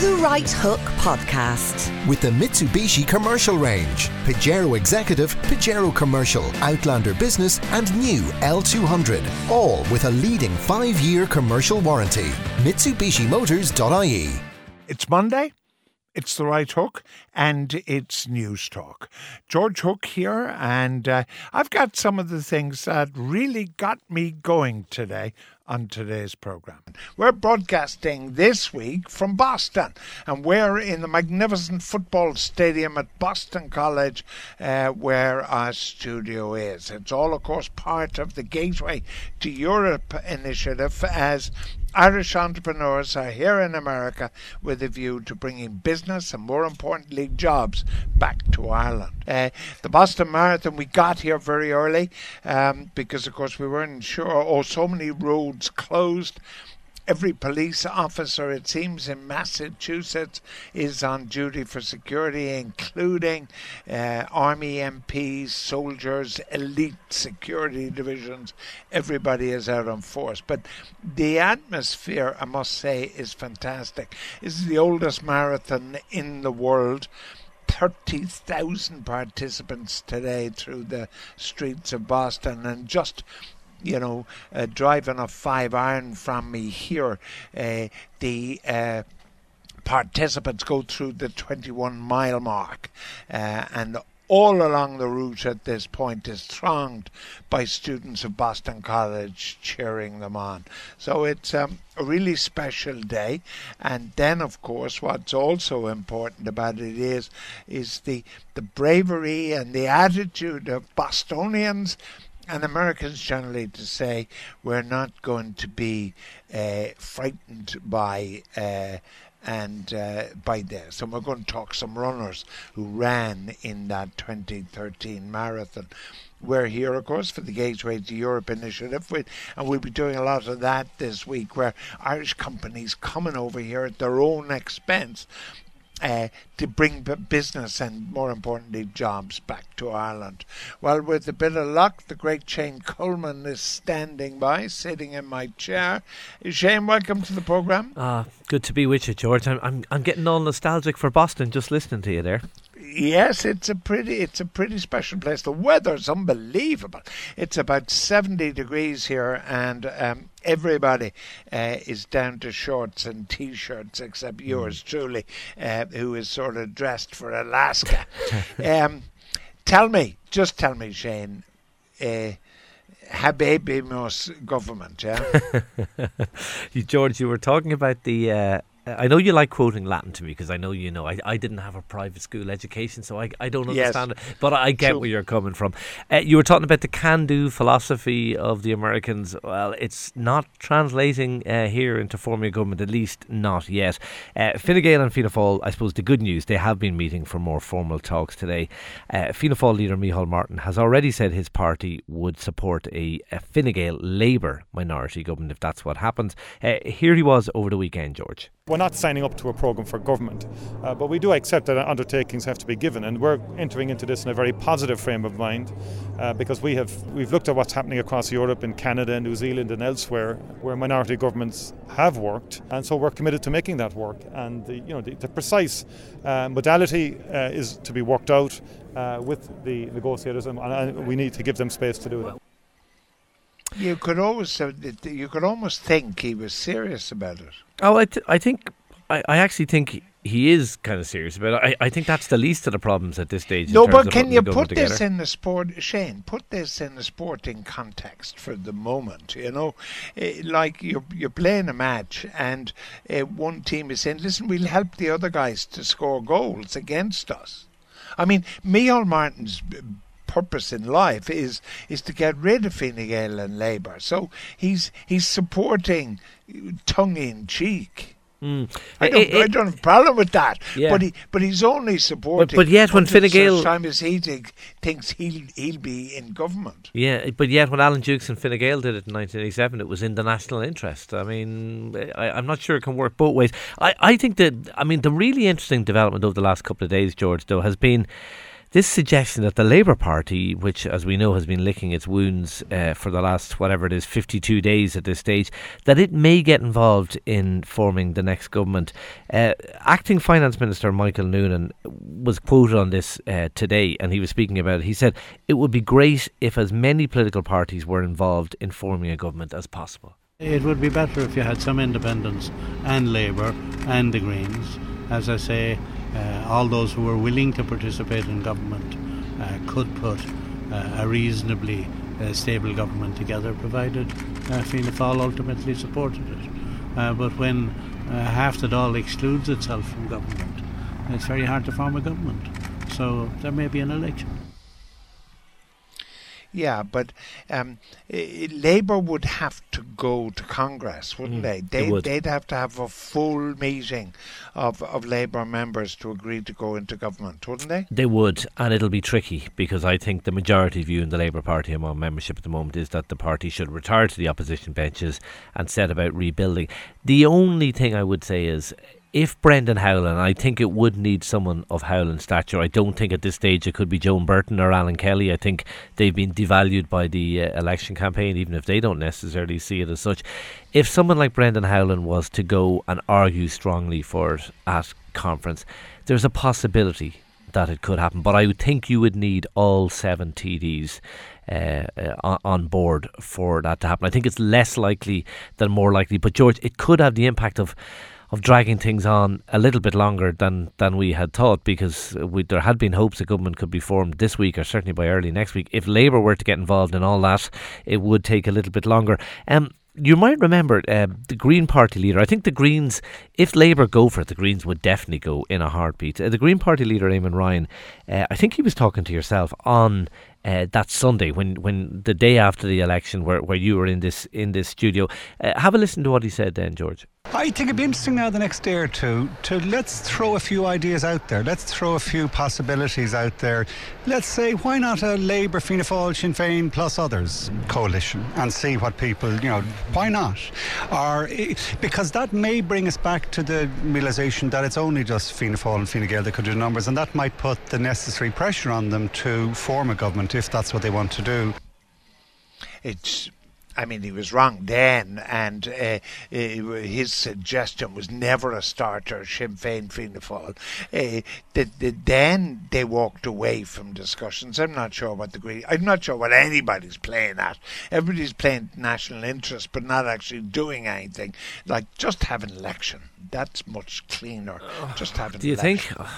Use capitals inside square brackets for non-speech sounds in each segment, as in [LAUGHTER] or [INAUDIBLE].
The Right Hook Podcast. With the Mitsubishi Commercial Range, Pajero Executive, Pajero Commercial, Outlander Business, and new L200. All with a leading five year commercial warranty. MitsubishiMotors.ie. It's Monday. It's the right hook and it's news talk. George Hook here, and uh, I've got some of the things that really got me going today on today's program. We're broadcasting this week from Boston, and we're in the magnificent football stadium at Boston College, uh, where our studio is. It's all, of course, part of the Gateway to Europe initiative as Irish entrepreneurs are here in America with a view to bringing business and, more importantly, jobs back to Ireland. Uh, the Boston Marathon, we got here very early um, because, of course, we weren't sure. Oh, so many roads closed every police officer, it seems, in Massachusetts is on duty for security, including uh, Army MPs, soldiers, elite security divisions. Everybody is out on force. But the atmosphere, I must say, is fantastic. It's the oldest marathon in the world. 30,000 participants today through the streets of Boston, and just you know, uh, driving a five iron from me here, uh, the uh, participants go through the 21 mile mark, uh, and all along the route at this point is thronged by students of Boston College cheering them on. So it's um, a really special day. And then, of course, what's also important about it is is the the bravery and the attitude of Bostonians and Americans generally to say we're not going to be uh, frightened by uh, and uh, by this. So we're going to talk some runners who ran in that 2013 marathon. We're here, of course, for the Gateway to Europe initiative, and we'll be doing a lot of that this week, where Irish companies coming over here at their own expense uh, to bring business and, more importantly, jobs back to Ireland. Well, with a bit of luck, the great Shane Coleman is standing by, sitting in my chair. Shane, welcome to the programme. Ah, good to be with you, George. I'm, I'm, I'm getting all nostalgic for Boston just listening to you there. Yes, it's a pretty it's a pretty special place. The weather's unbelievable. It's about seventy degrees here, and um, everybody uh, is down to shorts and t-shirts except mm. yours truly, uh, who is sort of dressed for Alaska. [LAUGHS] um, tell me, just tell me, Shane. Uh, Habemus government, yeah. [LAUGHS] George, you were talking about the uh, I know you like quoting Latin to me because I know you know I, I didn't have a private school education, so I, I don't understand yes. it. But I get where you're coming from. Uh, you were talking about the can do philosophy of the Americans. Well, it's not translating uh, here into forming a government, at least not yet. Uh, Fine Gael and Fianna Fáil, I suppose the good news, they have been meeting for more formal talks today. Uh, Fianna Fáil leader Micheál Martin has already said his party would support a, a Fine Gael Labour minority government if that's what happens. Uh, here he was over the weekend, George. We're not signing up to a programme for government, uh, but we do accept that undertakings have to be given, and we're entering into this in a very positive frame of mind uh, because we have we've looked at what's happening across Europe, in Canada, New Zealand, and elsewhere, where minority governments have worked, and so we're committed to making that work. And the, you know the, the precise uh, modality uh, is to be worked out uh, with the negotiators, and, and we need to give them space to do that. You could always you could almost think he was serious about it. Oh, I, th- I think I, I actually think he is kind of serious about it. I, I think that's the least of the problems at this stage. No, but can you put this together. in the sport, Shane? Put this in the sporting context for the moment. You know, eh, like you're you're playing a match, and uh, one team is saying, "Listen, we'll help the other guys to score goals against us." I mean, Micheál Martin's purpose in life is is to get rid of Fine Gael and Labour. So he's he's supporting tongue in cheek. Mm. I, don't, it, it, I don't have a problem with that. Yeah. But he, but he's only supporting. But, but yet, when Fine Gael time as he think, thinks he'll he'll be in government. Yeah, but yet when Alan Dukes and Fine Gael did it in 1987, it was in the national interest. I mean, I, am not sure it can work both ways. I, I think that I mean the really interesting development over the last couple of days, George, though, has been this suggestion that the Labour Party, which, as we know, has been licking its wounds uh, for the last whatever it is, 52 days at this stage, that it may get involved in forming the next government. Uh, Acting Finance Minister Michael Noonan was quoted on this uh, today, and he was speaking about it. He said, It would be great if as many political parties were involved in forming a government as possible. It would be better if you had some independents and Labour and the Greens. As I say, all those who were willing to participate in government uh, could put uh, a reasonably uh, stable government together, provided uh, Fianna Fáil ultimately supported it. Uh, but when uh, half the Dáil excludes itself from government, it's very hard to form a government. So there may be an election. Yeah, but um, Labour would have to go to Congress, wouldn't mm, they? They would. They'd have to have a full meeting of, of Labour members to agree to go into government, wouldn't they? They would, and it'll be tricky because I think the majority view in the Labour Party among membership at the moment is that the party should retire to the opposition benches and set about rebuilding. The only thing I would say is if Brendan Howlin, I think it would need someone of Howlin's stature. I don't think at this stage it could be Joan Burton or Alan Kelly. I think they've been devalued by the uh, election campaign, even if they don't necessarily see it as such. If someone like Brendan Howlin was to go and argue strongly for it at conference, there's a possibility that it could happen. But I would think you would need all seven TDs uh, uh, on board for that to happen. I think it's less likely than more likely. But George, it could have the impact of of dragging things on a little bit longer than, than we had thought because we, there had been hopes a government could be formed this week or certainly by early next week. If Labour were to get involved in all that, it would take a little bit longer. Um, you might remember uh, the Green Party leader. I think the Greens, if Labour go for it, the Greens would definitely go in a heartbeat. Uh, the Green Party leader, Eamon Ryan, uh, I think he was talking to yourself on uh, that Sunday when, when the day after the election, where, where you were in this in this studio. Uh, have a listen to what he said then, George. I think it'd be interesting now the next day or two to let's throw a few ideas out there. Let's throw a few possibilities out there. Let's say why not a Labour, Fianna Fáil, Sinn Féin plus others coalition and see what people you know why not? Or eh, because that may bring us back to the realization that it's only just Fianna Fáil and Fine Gael that could do numbers, and that might put the necessary pressure on them to form a government if that's what they want to do. It's I mean, he was wrong then, and uh, uh, his suggestion was never a starter, Sinn Féin, Fianna Fáil. Uh, the, the, then they walked away from discussions. I'm not sure what the Green, I'm not sure what anybody's playing at. Everybody's playing national interest, but not actually doing anything. Like just have an election. That's much cleaner. Just have an Do you election. think?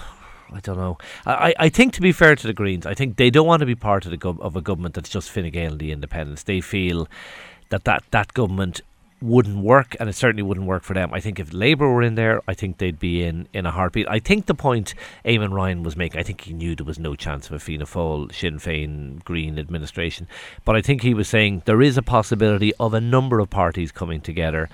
I don't know. I, I think to be fair to the Greens, I think they don't want to be part of the gov- of a government that's just Fine Gael and the Independents. They feel that, that that government wouldn't work, and it certainly wouldn't work for them. I think if Labour were in there, I think they'd be in, in a heartbeat. I think the point Eamon Ryan was making, I think he knew there was no chance of a Fianna Fáil, Sinn Féin, Green administration, but I think he was saying there is a possibility of a number of parties coming together.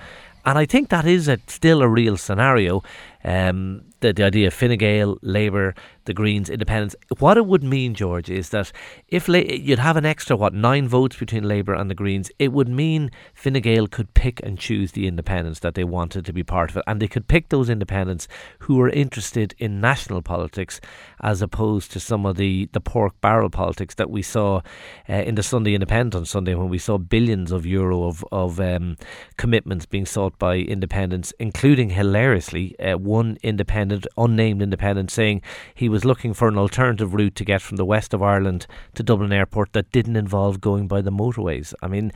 And I think that is a, still a real scenario. Um, the, the idea of Fine Gael, Labour, the Greens, Independents. What it would mean, George, is that if La- you'd have an extra what nine votes between Labour and the Greens, it would mean Fine Gael could pick and choose the independents that they wanted to be part of it, and they could pick those independents who were interested in national politics, as opposed to some of the the pork barrel politics that we saw uh, in the Sunday Independent on Sunday when we saw billions of euro of of um, commitments being sought by independents, including hilariously uh, one independent, unnamed independent, saying he was was looking for an alternative route to get from the west of Ireland to Dublin Airport that didn't involve going by the motorways. I mean,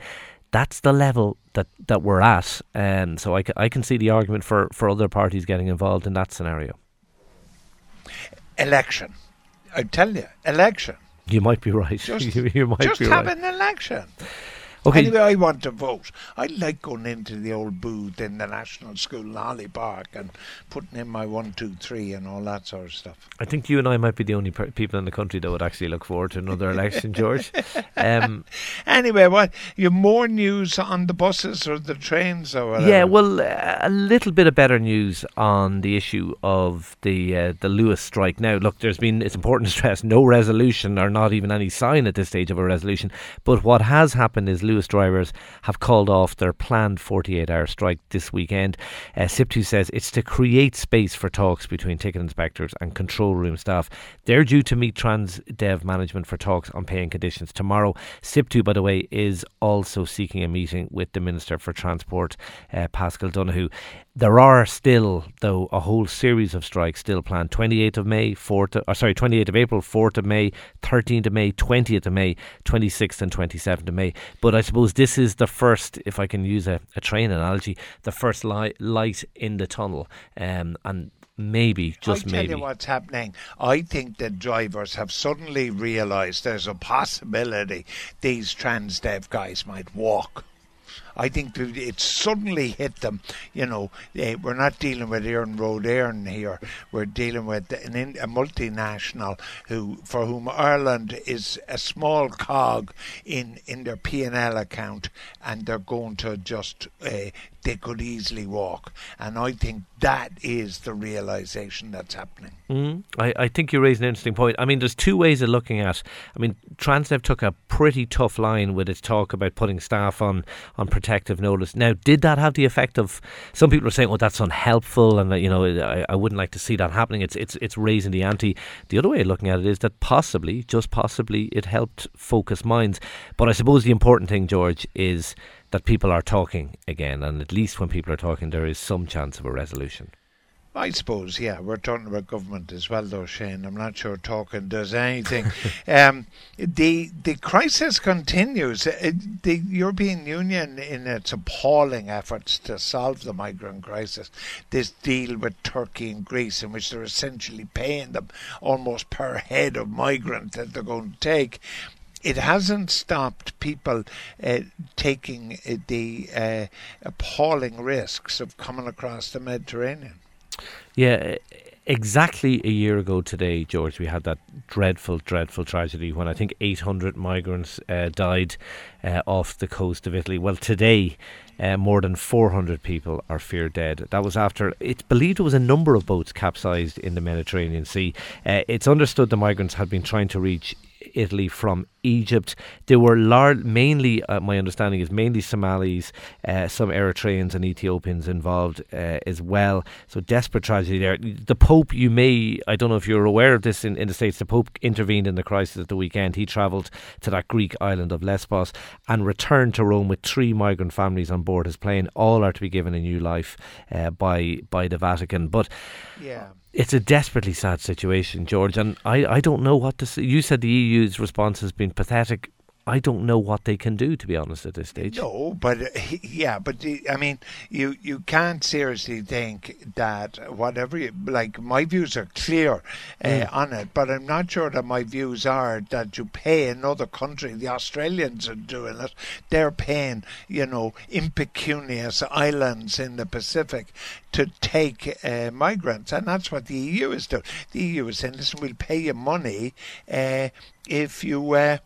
that's the level that, that we're at. And so I, I can see the argument for, for other parties getting involved in that scenario. Election. I tell you, election. You might be right. Just, [LAUGHS] you, you might just have right. an election. Okay. Anyway, I want to vote. I like going into the old booth in the National School in Holly Park and putting in my one, two, three, and all that sort of stuff. I think you and I might be the only per- people in the country that would actually look forward to another election, [LAUGHS] George. Um, anyway, what you have more news on the buses or the trains or whatever? Yeah, well, uh, a little bit of better news on the issue of the uh, the Luas strike. Now, look, there's been it's important to stress no resolution or not even any sign at this stage of a resolution. But what has happened is Luas drivers have called off their planned 48 hour strike this weekend. Uh, SIPTU says it's to create space for talks between ticket inspectors and control room staff. They're due to meet Transdev management for talks on pay and conditions tomorrow. SIPTU, by the way, is also seeking a meeting with the Minister for Transport, uh, Paschal Donohoe. There are still, though, a whole series of strikes still planned. 28th of May, 4th, of, or sorry, 28th of April, 4th of May, 13th of May, 20th of May, 26th and 27th of May. But I suppose this is the first, if I can use a, a train analogy, the first li- light in the tunnel. Um, and maybe, just I maybe. tell you what's happening. I think the drivers have suddenly realised there's a possibility these Transdev guys might walk. I think it suddenly hit them. You know, eh, we're not dealing with Éireann Road here. We're dealing with an a multinational who, for whom Ireland is a small cog in in their P and L account, and they're going to just uh, they could easily walk. And I think that is the realization that's happening. Mm, I, I think you raise an interesting point. I mean, there's two ways of looking at. I mean, Transdev took a pretty tough line with its talk about putting staff on on protective notice. Now, did that have the effect of some people are saying, "Oh, that's unhelpful," and uh, you know, I, I wouldn't like to see that happening. It's it's it's raising the ante. The other way of looking at it is that possibly, just possibly, it helped focus minds. But I suppose the important thing, George, is that people are talking again, and at least when people are talking, there is some chance of a resolution. I suppose, yeah, we're talking about government as well, though, Shane. I'm not sure talking does anything. [LAUGHS] um, the the crisis continues. Uh, the European Union, in its appalling efforts to solve the migrant crisis, this deal with Turkey and Greece, in which they're essentially paying them almost per head of migrant that they're going to take, it hasn't stopped people uh, taking uh, the uh, appalling risks of coming across the Mediterranean. Yeah, exactly a year ago today, George, we had that dreadful, dreadful tragedy when I think 800 migrants uh, died uh, off the coast of Italy. Well, today, uh, more than 400 people are feared dead. That was after it's believed there was a number of boats capsized in the Mediterranean Sea. Uh, it's understood the migrants had been trying to reach Italy from Egypt. There were lar- mainly, uh, my understanding is mainly Somalis, uh, some Eritreans and Ethiopians involved uh, as well. So desperate tragedy there. The Pope, you may, I don't know if you're aware of this in, in the States, the Pope intervened in the crisis at the weekend. He travelled to that Greek island of Lesbos and returned to Rome with three migrant families on board his plane. All are to be given a new life uh, by by the Vatican. But yeah it's a desperately sad situation, George, and I, I don't know what to say. You said the EU's response has been pathetic. I don't know what they can do, to be honest, at this stage. No, but uh, yeah, but I mean, you you can't seriously think that whatever you like. My views are clear uh, mm. on it, but I'm not sure that my views are that you pay another country. The Australians are doing it; they're paying, you know, impecunious islands in the Pacific to take uh, migrants, and that's what the EU is doing. The EU is saying, "Listen, we'll pay you money uh, if you."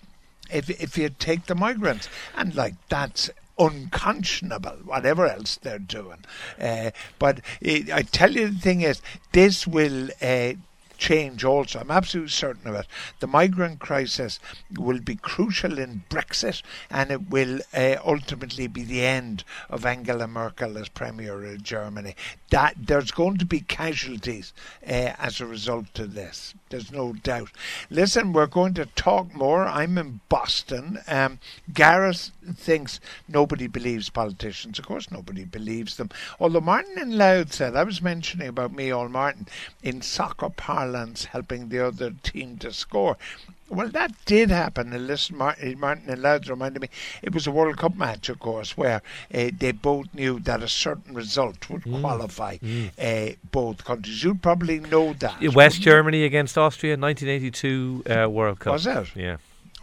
If if you take the migrants, and like that's unconscionable, whatever else they're doing. Uh, but it, I tell you, the thing is, this will uh, change also. I'm absolutely certain of it. The migrant crisis will be crucial in Brexit and it will uh, ultimately be the end of Angela Merkel as Premier of Germany. That There's going to be casualties uh, as a result of this. There's no doubt. Listen, we're going to talk more. I'm in Boston. Um, Gareth thinks nobody believes politicians. Of course, nobody believes them. Although Martin and Loud said, I was mentioning about Micheál Martin in soccer parlance helping the other team to score. Well, that did happen. And listen, Martin, Martin and Lads reminded me it was a World Cup match, of course, where uh, they both knew that a certain result would mm. qualify mm. Uh, both countries. You'd probably know that. West Germany against Austria, 1982 uh, World Cup. Was it? Yeah.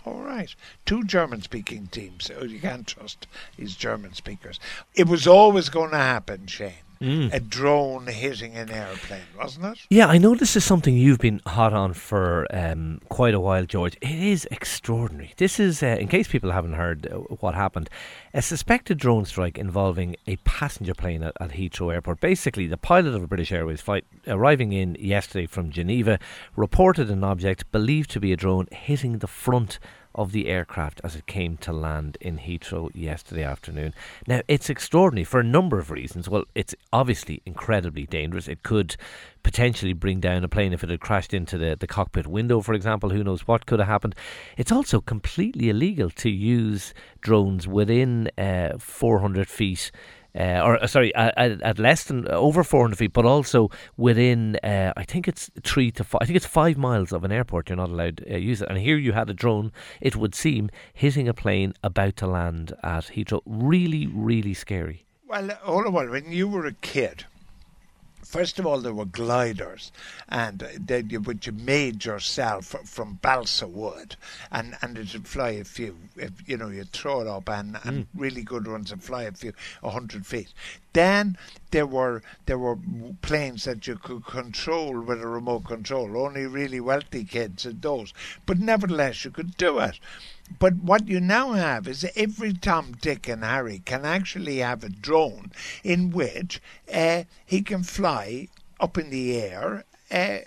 All right. Two German speaking teams. So you can't trust these German speakers. It was always going to happen, Shane mm. a drone hitting an airplane, wasn't it? Yeah, I know this is something you've been hot on for um, quite a while, George. It is extraordinary. This is, uh, in case people haven't heard uh, what happened, a suspected drone strike involving a passenger plane at, at Heathrow Airport. Basically, the pilot of a British Airways flight arriving in yesterday from Geneva reported an object believed to be a drone hitting the front of the aircraft as it came to land in Heathrow yesterday afternoon. Now, it's extraordinary for a number of reasons. Well, it's obviously incredibly dangerous. It could potentially bring down a plane if it had crashed into the, the cockpit window, for example. Who knows what could have happened? It's also completely illegal to use drones within uh, 400 feet uh, or uh, sorry, at, at, less than uh, over 400 feet, but also within, uh, I think it's three to five, I think it's five miles of an airport. You're not allowed to uh, use it. And here you had a drone, it would seem, hitting a plane about to land at Heathrow. Really, really scary. Well, all of all, when you were a kid, First of all, there were gliders, and they, which you made yourself from balsa wood, and and it would fly a few. If, you know, you throw it up, and, and mm. really good ones would fly a few, a hundred feet. Then there were there were planes that you could control with a remote control. Only really wealthy kids had those, but nevertheless you could do it. But what you now have is every Tom, Dick, and Harry can actually have a drone in which uh, he can fly up in the air. Uh,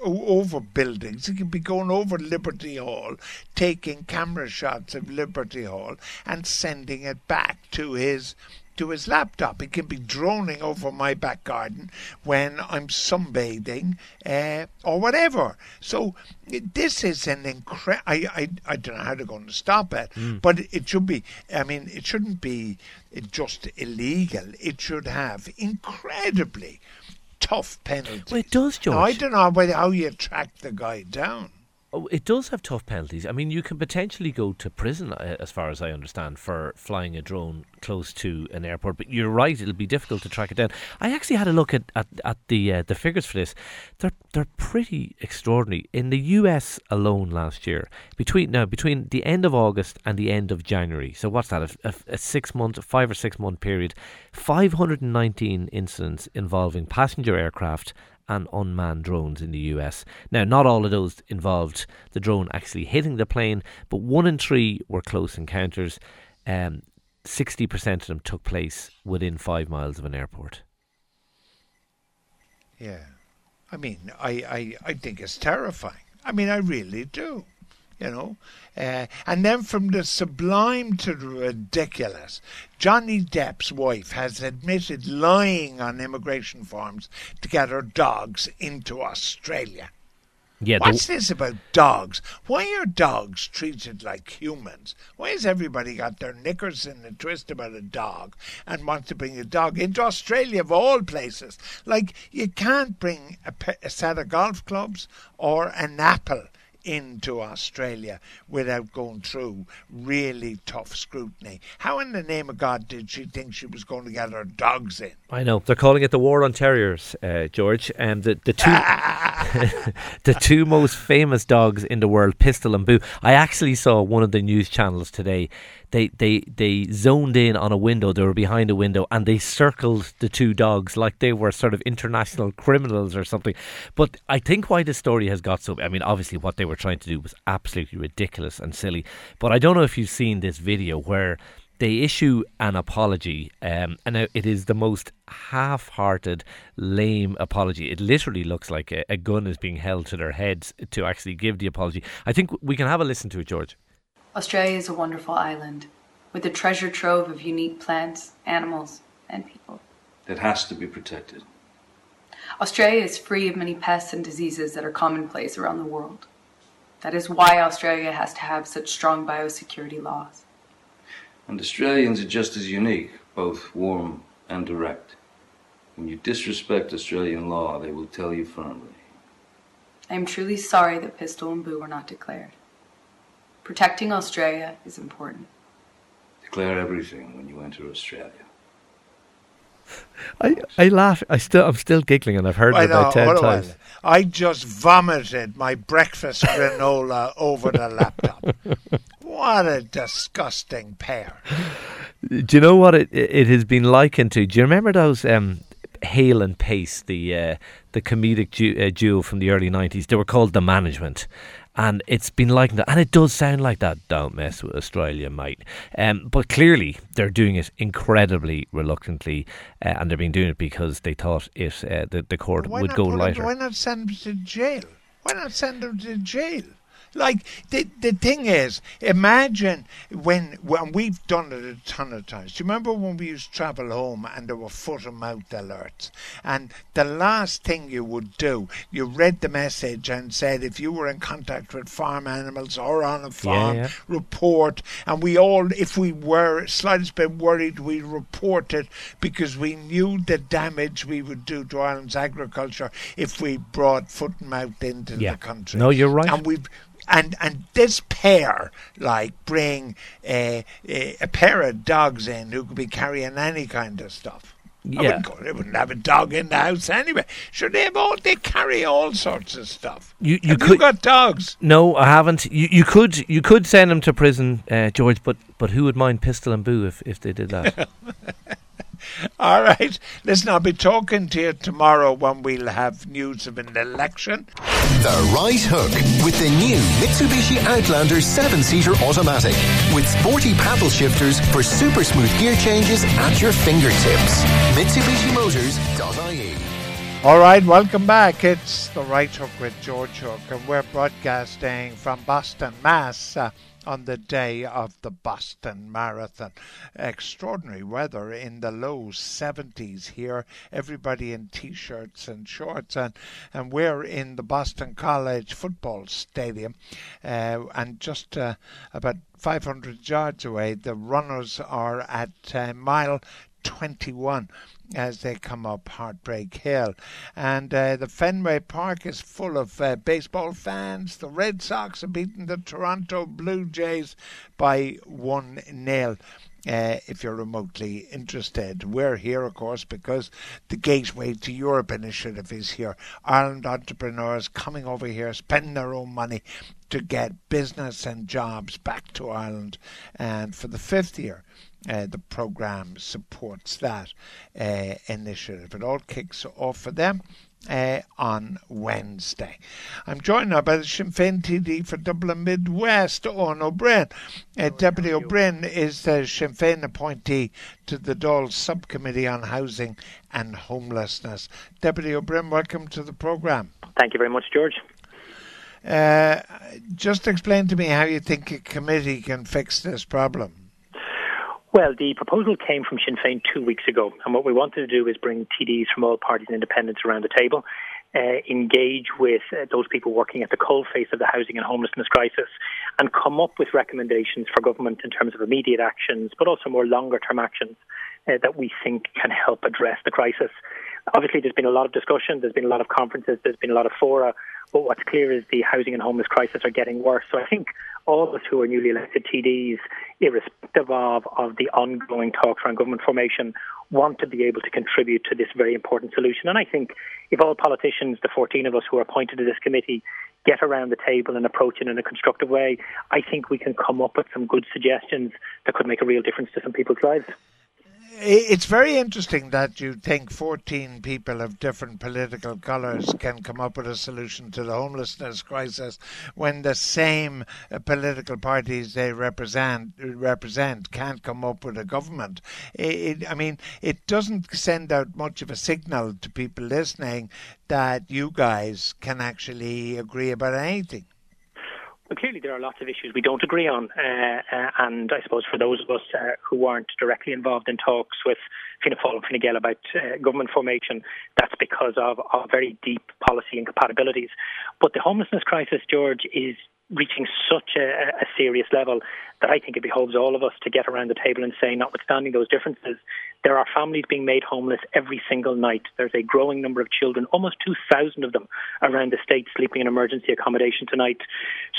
over buildings. He can be going over Liberty Hall, taking camera shots of Liberty Hall and sending it back to his to his laptop. He can be droning over my back garden when I'm sunbathing uh, or whatever. So this is an incredible. I, I, I don't know how they're going to stop it, mm. but it should be. I mean, it shouldn't be just illegal. It should have incredibly tough penalties. Well, it does, George. Now, I don't know how you track the guy down. Oh, it does have tough penalties. I mean, you can potentially go to prison, uh, as far as I understand, for flying a drone close to an airport. But you're right; it'll be difficult to track it down. I actually had a look at at, at the uh, the figures for this. They're they're pretty extraordinary. In the U.S. alone last year, between now between the end of August and the end of January. So what's that? A, a, a six month, five or six month period. Five hundred and nineteen incidents involving passenger aircraft and unmanned drones in the US. Now, not all of those involved the drone actually hitting the plane, but one in three were close encounters. Um, 60% of them took place within five miles of an airport. Yeah. I mean, I, I, I think it's terrifying. I mean, I really do you know. Uh, and then from the sublime to the ridiculous, Johnny Depp's wife has admitted lying on immigration forms to get her dogs into Australia. Yeah, What's this about dogs? Why are dogs treated like humans? Why has everybody got their knickers in a twist about a dog and wants to bring a dog into Australia of all places? Like, you can't bring a, a set of golf clubs or an apple into Australia without going through really tough scrutiny. How in the name of God did she think she was going to get her dogs in? I know they're calling it the war on terriers, uh, George, and the, the two [LAUGHS] [LAUGHS] the two most famous dogs in the world, Pistol and Boo. I actually saw one of the news channels today they, they, they zoned in on a window, they were behind a window, and they circled the two dogs like they were sort of international criminals or something. But I think why the story has got so, I mean, obviously what they were trying to do was absolutely ridiculous and silly. But I don't know if you've seen this video where they issue an apology, um, and it is the most half-hearted, lame apology. It literally looks like a, a, gun is being held to their heads to actually give the apology. I think we can have a listen to it, George. Australia is a wonderful island with a treasure trove of unique plants, animals, and people. It has to be protected. Australia is free of many pests and diseases that are commonplace around the world. That is why Australia has to have such strong biosecurity laws. And Australians are just as unique, both warm and direct. When you disrespect Australian law, they will tell you firmly. I am truly sorry that Pistol and Boo were not declared. Protecting Australia is important. Declare everything when you enter Australia. I, I laugh. I still I'm still giggling, and I've heard it about ten times. I just vomited my breakfast granola [LAUGHS] over the laptop. What a disgusting pair! Do you know what it it has been likened to? Do you remember those um, Hale and Pace, the uh, the comedic du- uh, duo from the early nineties? They were called the Management, and it's been like that, and it does sound like that. Don't mess with Australia, mate. Um, but clearly, they're doing it incredibly reluctantly, uh, and they've been doing it because they thought it uh, the the court would go lighter. why not send them to jail? Why not send them to jail? Like the the thing is, imagine when when we've done it a ton of times. Do you remember when we used to travel home and there were foot and mouth alerts, and the last thing you would do, you read the message and said if you were in contact with farm animals or on a farm, yeah, yeah. report. And we all, if we were slightest bit worried, we reported because we knew the damage we would do to Ireland's agriculture if we brought foot and mouth into yeah. the country. No, you're right. And we've and and this pair like bring a, a, a pair of dogs in who could be carrying any kind of stuff. Yeah. I wouldn't, they wouldn't have a dog in the house anyway. Should they have all? They carry all sorts of stuff. You, you have could, you got dogs? No, I haven't. You, you could you could send them to prison, uh, George. But but who would mind pistol and boo if, if they did that? [LAUGHS] [LAUGHS] All right. Listen, I'll be talking to you tomorrow when we'll have news of an election. The Right Hook with the new Mitsubishi Outlander 7 seater automatic with sporty paddle shifters for super smooth gear changes at your fingertips. MitsubishiMotors.ie. All right, welcome back. It's The Right Hook with George Hook, and we're broadcasting from Boston, Mass. Uh, on the day of the Boston Marathon. Extraordinary weather in the low 70s here. Everybody in t shirts and shorts. And, and we're in the Boston College football stadium. Uh, and just uh, about 500 yards away, the runners are at uh, mile 21 as they come up Heartbreak Hill. And uh, the Fenway Park is full of uh, baseball fans. The Red Sox have beaten the Toronto Blue Jays by 1 0. Uh, if you're remotely interested. We're here, of course, because the Gateway to Europe initiative is here. Ireland entrepreneurs coming over here, spending their own money to get business and jobs back to Ireland. And for the fifth year, uh, the program supports that uh, initiative. It all kicks off for them. Uh, on Wednesday. I'm joined now by the Sinn Féin TD for Dublin Midwest, Eoin O'Broin. Uh, Deputy O'Broin is the Sinn Féin appointee to the Dáil Subcommittee on Housing and Homelessness. Deputy O'Broin, welcome to the programme. Thank you very much, George. Uh, just explain to me how you think a committee can fix this problem. Well, the proposal came from Sinn Féin two weeks ago, and what we wanted to do is bring TDs from all parties and independents around the table, uh, engage with uh, those people working at the coalface of the housing and homelessness crisis, and come up with recommendations for government in terms of immediate actions, but also more longer term actions uh, that we think can help address the crisis. Obviously, there's been a lot of discussion, there's been a lot of conferences, there's been a lot of fora, but what's clear is the housing and homeless crisis are getting worse. So I think all of us who are newly elected TDs, irrespective of, of the ongoing talks around government formation, want to be able to contribute to this very important solution. And I think if all politicians, the 14 of us who are appointed to this committee, get around the table and approach it in a constructive way, I think we can come up with some good suggestions that could make a real difference to some people's lives it's very interesting that you think 14 people of different political colours can come up with a solution to the homelessness crisis when the same uh, political parties they represent represent can't come up with a government. It, I mean, it doesn't send out much of a signal to people listening that you guys can actually agree about anything. Clearly, there are lots of issues we don't agree on, uh, uh, and I suppose for those of us uh, who aren't directly involved in talks with Fianna Fáil and Fine Gael about uh, government formation, that's because of, of very deep policy incompatibilities. But the homelessness crisis, George, is reaching such a, a serious level that I think it behoves all of us to get around the table and say, notwithstanding those differences, there are families being made homeless every single night. There's a growing number of children, almost 2,000 of them around the state sleeping in emergency accommodation tonight.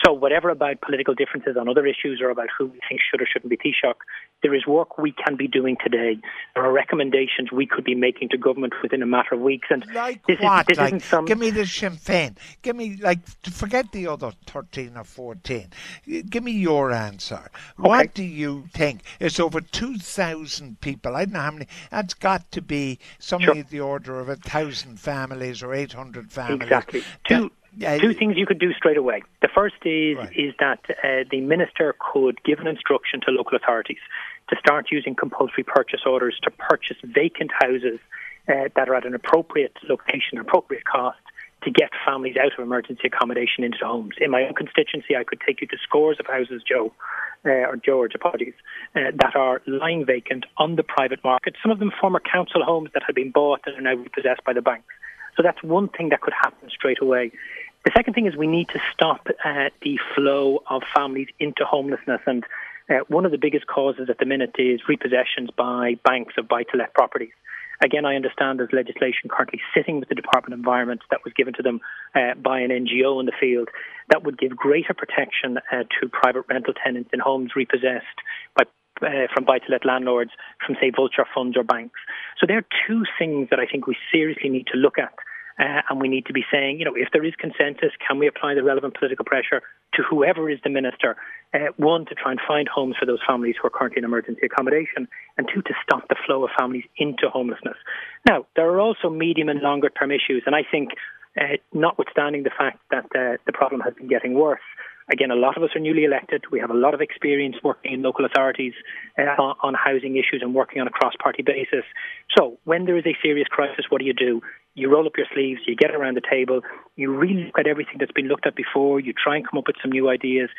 So, whatever about political differences on other issues or about who we think should or shouldn't be Taoiseach, there is work we can be doing today. There are recommendations we could be making to government within a matter of weeks. And like this what? Is, this like, some... Give me the Sinn Féin. Give me, like, forget the other 13 or 14. Give me your answer. Okay. What do you think? It's over 2,000 people. I don't know many. That's got to be something sure. the order of a thousand families or 800 families. Exactly. Two, uh, two things you could do straight away. The first is right. is that uh, the minister could give an instruction to local authorities to start using compulsory purchase orders to purchase vacant houses uh, that are at an appropriate location, appropriate cost to get families out of emergency accommodation into homes. In my own constituency, I could take you to scores of houses, Joe, uh, or George, apologies, uh, that are lying vacant on the private market. Some of them former council homes that had been bought and are now repossessed by the banks. So that's one thing that could happen straight away. The second thing is we need to stop uh, the flow of families into homelessness. And uh, one of the biggest causes at the minute is repossessions by banks of buy to let properties. Again, I understand there's legislation currently sitting with the Department of Environment that was given to them uh, by an NGO in the field that would give greater protection uh, to private rental tenants in homes repossessed by uh, from buy-to-let landlords, from say vulture funds or banks. So there are two things that I think we seriously need to look at uh, and we need to be saying, you know, if there is consensus, can we apply the relevant political pressure to whoever is the minister? Uh, one, to try and find homes for those families who are currently in emergency accommodation, and two, to stop the flow of families into homelessness. Now, there are also medium and longer term issues, and I think, uh, notwithstanding the fact that uh, the problem has been getting worse, Again, a lot of us are newly elected. We have a lot of experience working in local authorities uh, on, housing issues and working on a cross party basis. So, when there is a serious crisis, what do you do? You roll up your sleeves, you get around the table, you really look at everything that's been looked at before, you try and come up with some new ideas,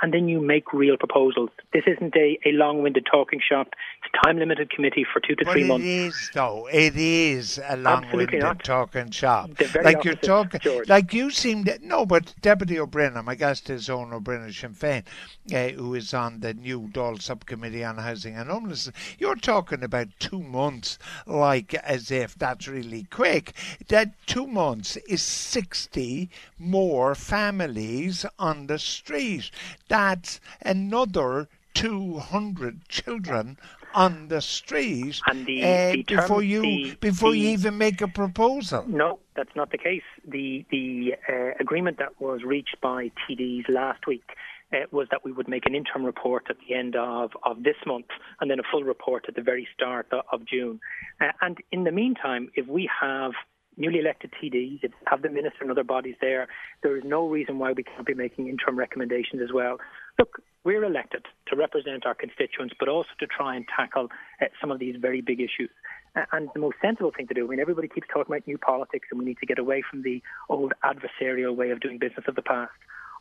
and then you make real proposals. This isn't a, a long winded talking shop, it's a time limited committee for two to but three months. It is, though. It is a long winded talking shop. Like you're talking, George. like you seem to, no, but Deputy O'Broin, my guest is Eoin O'Broin Sinn Féin, uh, who is on the new Dáil subcommittee on housing and homelessness. You're talking about two months, like as if that's really quick. That two months is 60 more families on the street. That's another 200 children on the street and the, uh, the before you the, before you even make a proposal. No, that's not the case. The the uh, agreement that was reached by TDs last week uh, was that we would make an interim report at the end of, of this month and then a full report at the very start of, June. Uh, and in the meantime, if we have newly elected TDs, if have the minister and other bodies there, there is no reason why we can't be making interim recommendations as well. Look, we're elected to represent our constituents, but also to try and tackle uh, some of these very big issues. Uh, and the most sensible thing to do, I mean, everybody keeps talking about new politics, and we need to get away from the old adversarial way of doing business of the past.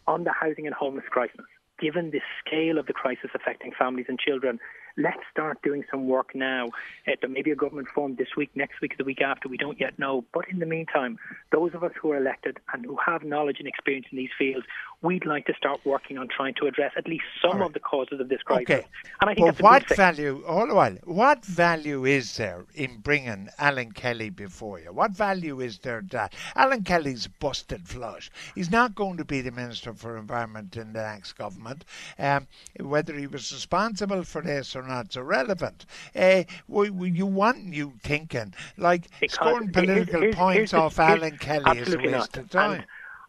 On the housing and homeless crisis, given the scale of the crisis affecting families and children, let's start doing some work now. Uh, there may be a government formed this week, next week, or the week after. We don't yet know. But in the meantime, those of us who are elected and who have knowledge and experience in these fields, we'd like to start working on trying to address at least some right. of the causes of this crisis. Okay. And I think well, what value? While. What value is there in bringing Alan Kelly before you? What value is there that Alan Kelly's busted flush? He's not going to be the Minister for Environment in the next government. Um, whether he was responsible for this or not, it's irrelevant. Uh, we, we, you want new thinking, like because scoring political here's, points here's off the, Alan Kelly is a waste not. of time. And,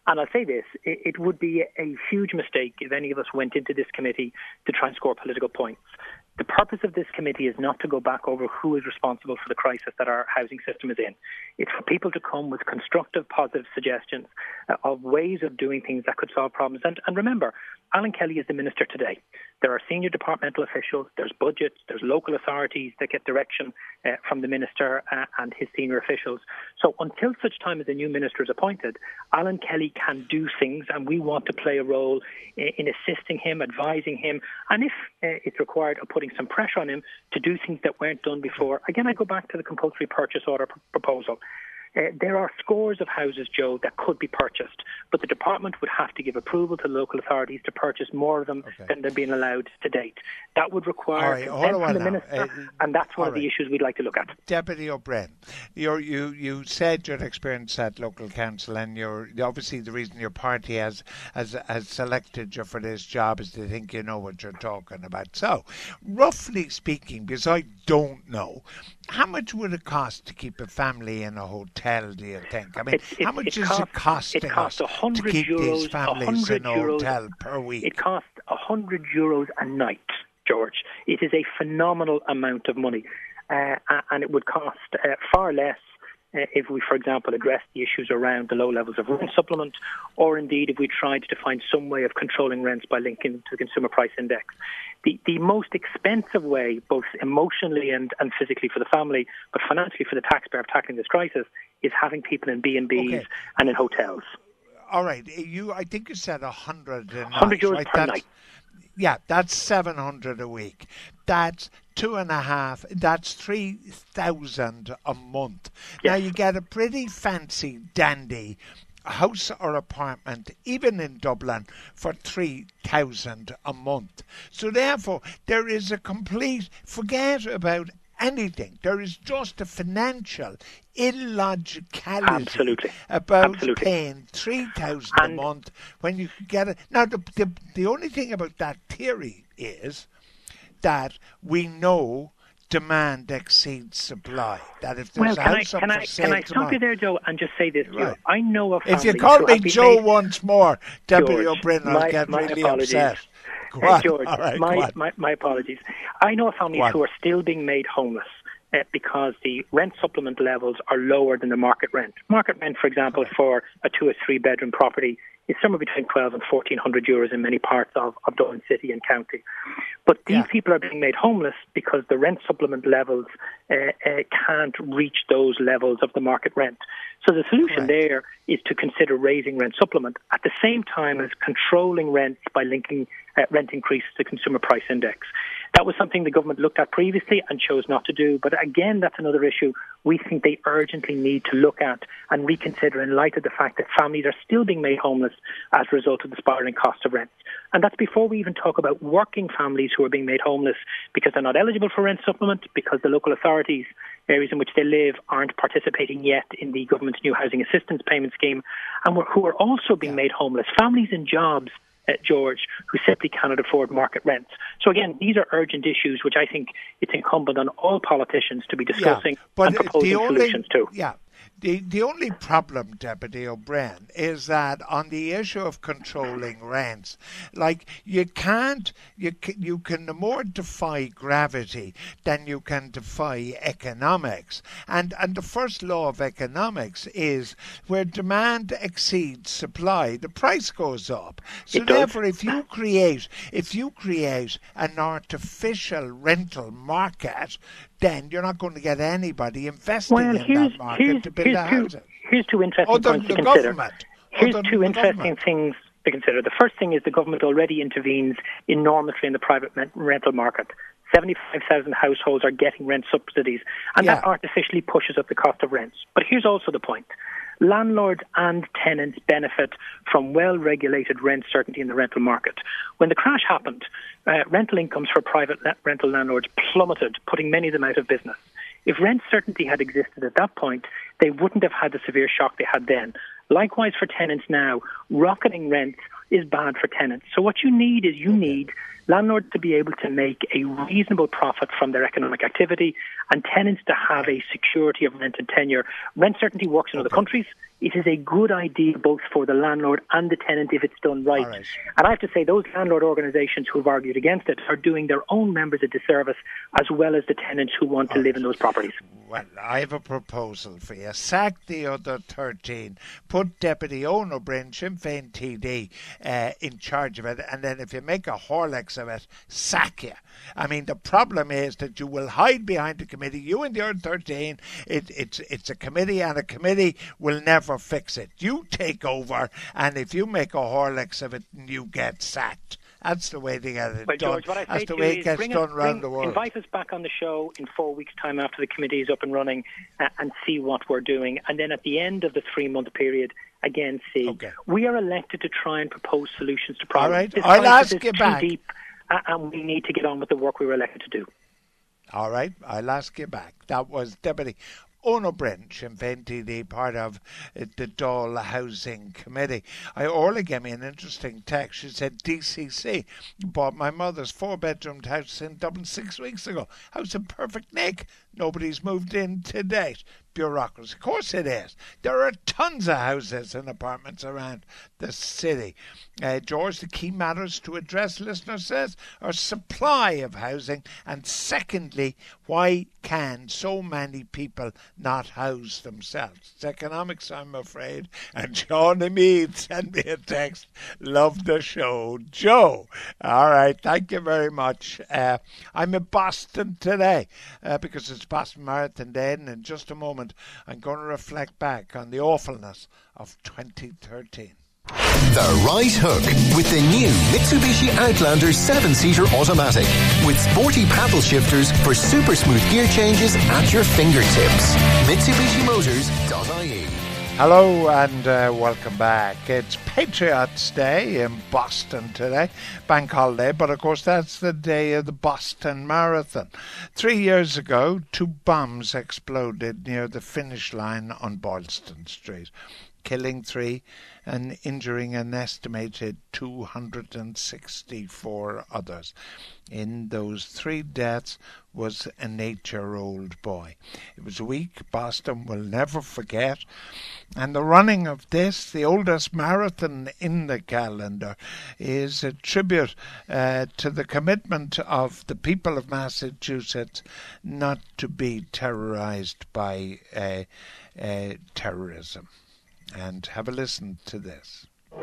and I'll say this it, it would be a huge mistake if any of us went into this committee to try and score political points. The purpose of this committee is not to go back over who is responsible for the crisis that our housing system is in. It's for people to come with constructive, positive suggestions uh, of ways of doing things that could solve problems. And, and remember, Alan Kelly is the minister today. There are senior departmental officials, there's budgets, there's local authorities that get direction uh, from the minister uh, and his senior officials. So until such time as a new minister is appointed, Alan Kelly can do things, and we want to play a role in, in assisting him, advising him, and if uh, it's required, of putting some pressure on him to do things that weren't done before. Again, I go back to the compulsory purchase order pr- proposal. Uh, there are scores of houses, Joe, that could be purchased, but the department would have to give approval to local authorities to purchase more of them okay. than they're being allowed to date. That would require right, consent from the now. minister, uh, and that's one of right. the issues we'd like to look at. Deputy O'Broin, you you you said your experience at local council, and you're obviously the reason your party has has has selected you for this job is they think you know what you're talking about. So, roughly speaking, because I don't know, how much would it cost to keep a family in a hotel? Do you think? I mean, It's- how it- much it is cost- it costing it costs us 100 to keep euros, these families 100 in a euros. hotel per week? It costs 100 euros a night, George. It is a phenomenal amount of money, uh, and it would cost uh, far less. Uh, if we, for example, address the issues around the low levels of rent supplement, or indeed if we tried to find some way of controlling rents by linking to the consumer price index. The, the most expensive way, both emotionally and, and physically for the family, but financially for the taxpayer of tackling this crisis, is having people in B and B's okay. and in hotels. All right, you. I think you said a hundred. Hundred euros right? per that's, night. Yeah, that's seven hundred a week. That's two and a half. That's three thousand a month. Yes. Now you get a pretty fancy dandy house or apartment, even in Dublin, for 3,000 a month. So, therefore, there is a complete, forget about anything. There is just a financial illogicality Absolutely. about Absolutely. paying 3000 a month when you could get it. Now, the, the, the only thing about that theory is that we know demand exceeds supply. That if there's well, can I, can I, can I stop tomorrow, you there, Joe, and just say this? Right. I know of If you call me Joe made, once more, Deputy George, O'Broin, I'll get my really apologies. upset. Uh, George, right, my, my, my apologies. I know of families who are still being made homeless. Uh, because the rent supplement levels are lower than the market rent. Market rent, for example, for a two or three bedroom property is somewhere between 12 and 1400 euros in many parts of, of Dublin City and County. But these yeah. people are being made homeless because the rent supplement levels uh, uh, can't reach those levels of the market rent. So the solution there is to consider raising rent supplement at the same time as controlling rents by linking uh, rent increases to consumer price index. That was something the government looked at previously and chose not to do. But again, that's another issue we think they urgently need to look at and reconsider in light of the fact that families are still being made homeless as a result of the spiralling cost of rents. And that's before we even talk about working families who are being made homeless because they're not eligible for rent supplement, because the local authorities, areas in which they live, aren't participating yet in the government's new housing assistance payment scheme, and who are also being made homeless. Families in jobs uh, George, who simply cannot afford market rents. So again, these are urgent issues which I think it's incumbent on all politicians to be discussing yeah, and proposing only, solutions to. Yeah, the, the only problem, Deputy O'Broin, is that on the issue of controlling rents, like you can't, you can, you can more defy gravity than you can defy economics. And, and the first law of economics is where demand exceeds supply, the price goes up. So therefore, if you create, if you create an artificial rental market, then you're not going to get anybody investing well, in that market to build here's a two. Here's two interesting Other points to consider. Government. Here's Other two interesting government. things to consider. The first thing is the government already intervenes enormously in the private rental market. 75,000 households are getting rent subsidies, and Yeah. that artificially pushes up the cost of rents. But here's also the point. Landlords and tenants benefit from well regulated rent certainty in the rental market. When the crash happened, uh, rental incomes for private rental landlords plummeted, putting many of them out of business. If rent certainty had existed at that point, they wouldn't have had the severe shock they had then. Likewise for tenants now, rocketing rents is bad for tenants. So what you need is you need landlords to be able to make a reasonable profit from their economic activity and tenants to have a security of rent and tenure. Rent certainty works in other countries. It is a good idea both for the landlord and the tenant if it's done right. right. And I have to say, those landlord organisations who have argued against it are doing their own members a disservice as well as the tenants who want to live in those properties. Well, I have a proposal for you. Sack the other 13. Put Deputy Eoin O'Broin, Sinn Féin TD, uh, in charge of it. And then if you make a Horlicks of it, sack you. I mean, the problem is that you will hide behind the committee. You and the other 13, it, it's, it's a committee, and a committee will never fix it. You take over, and if you make a Horlicks of it, you get sacked. That's the way they get it Well, done. George, what I That's the way it gets done us, around bring, the world. Invite us back on the show in four weeks' time after the committee is up and running uh, and see what we're doing. And then at the end of the three month period, again, see. Okay. We are elected to try and propose solutions to problems. All right, This I'll ask you back. deep, uh, and we need to get on with the work we were elected to do. All right, I'll ask you back. That was Deputy Ono Sinn Féin TD, part of uh, the Dáil Housing Committee. I Orla gave me an interesting text. She said DCC bought my mother's four-bedroomed house in Dublin six weeks ago. House in perfect nick. Nobody's moved in to date. Bureaucracy. Of course it is. There are tons of houses and apartments around the city. Uh, George, the key matters to address, listener says, are supply of housing, and secondly, why can so many people not house themselves? It's economics, I'm afraid. And Johnny Mead sent me a text. Love the show. Joe. All right, thank you very much. Uh, I'm in Boston today uh, because it's Boston Marathon Day, and in just a moment, I'm going to reflect back on the awfulness of 2013. The Right Hook with the new Mitsubishi Outlander 7-seater automatic with sporty paddle shifters for super smooth gear changes at your fingertips. MitsubishiMotors.ie Hello and uh, welcome back. It's Patriots Day in Boston today, bank holiday, but of course that's the day of the Boston Marathon. Three years ago, two bombs exploded near the finish line on Boylston Street, killing three and injuring an estimated 264 others. In those three deaths was an eight year old boy. It was a week Boston will never forget. And the running of this, the oldest marathon in the calendar, is a tribute uh, to the commitment of the people of Massachusetts not to be terrorized by uh, uh, terrorism and have a listen to this. We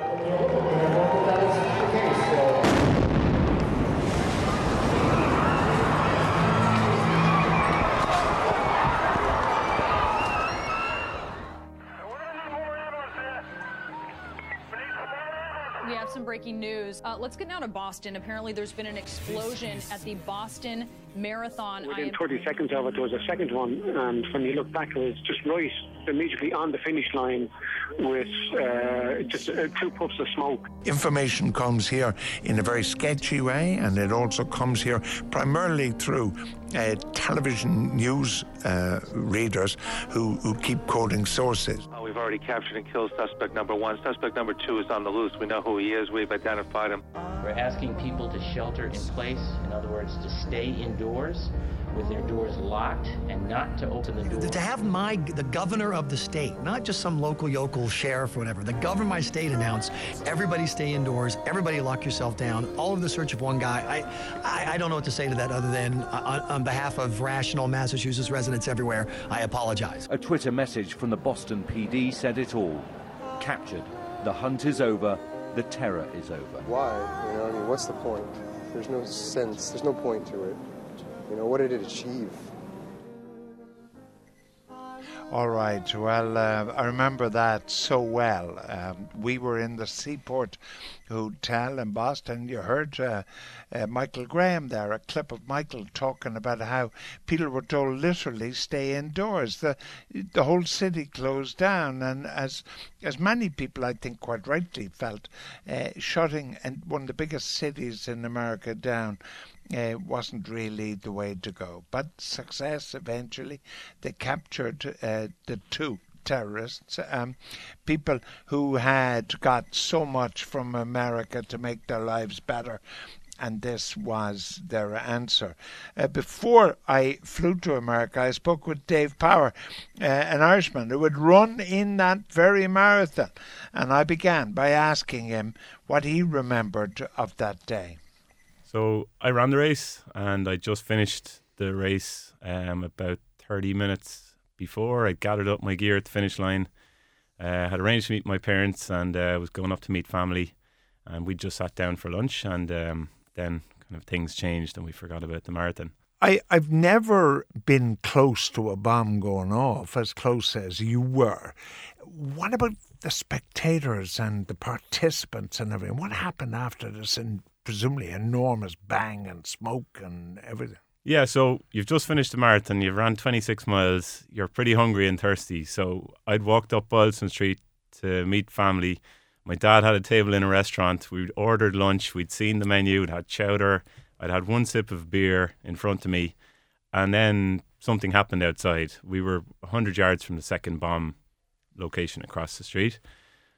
have some breaking news. Uh, let's get now to Boston. Apparently, there's been an explosion at the Boston Marathon. Within 30 seconds of it, there was a second one, and when you look back, it was just right immediately on the finish line with uh, just uh, two puffs of smoke. Information comes here in a very sketchy way, and it also comes here primarily through uh, television news uh, readers who, who keep quoting sources. Uh, we've already captured and killed suspect number one. Suspect number two is on the loose. We know who he is. We've identified him. We're asking people to shelter in place, in other words, to stay indoors with their doors locked and not to open the door. To have my the governor of the state, not just some local yokel sheriff or whatever, the governor of my state announce everybody stay indoors, everybody lock yourself down, all of the search of one guy. I, I, I don't know what to say to that other than uh, on, on behalf of rational Massachusetts residents everywhere, I apologize. A Twitter message from the Boston PD said it all. Captured. The hunt is over. The terror is over. Why? You know, I mean, what's the point? There's no sense. There's no point to it. You know, what did it achieve? All right. Well, uh, I remember that so well. Um, we were in the Seaport Hotel in Boston. You heard uh, uh, Michael Graham there, a clip of Michael talking about how people were told literally stay indoors. The the whole city closed down, and as as many people I think quite rightly felt, uh, shutting and one of the biggest cities in America down uh, wasn't really the way to go. But success eventually. They captured uh, the two terrorists, um, people who had got so much from America to make their lives better. And this was their answer. Uh, before I flew to America, I spoke with Dave Power, uh, an Irishman who had run in that very marathon. And I began by asking him what he remembered of that day. So I ran the race and I just finished the race um, about 30 minutes before. I gathered up my gear at the finish line. Uh, had arranged to meet my parents and uh, was going up to meet family. And we just sat down for lunch and um, then kind of things changed and we forgot about the marathon. I, I've never been close to a bomb going off as close as you were. What about the spectators and the participants and everything? What happened after this in presumably enormous bang and smoke and everything. Yeah, so you've just finished the marathon, you've ran 26 miles, you're pretty hungry and thirsty. So I'd walked up Boylston Street to meet family. My dad had a table in a restaurant. We'd ordered lunch, we'd seen the menu, it had chowder. I'd had one sip of beer in front of me, and then something happened outside. We were 100 yards from the second bomb location across the street.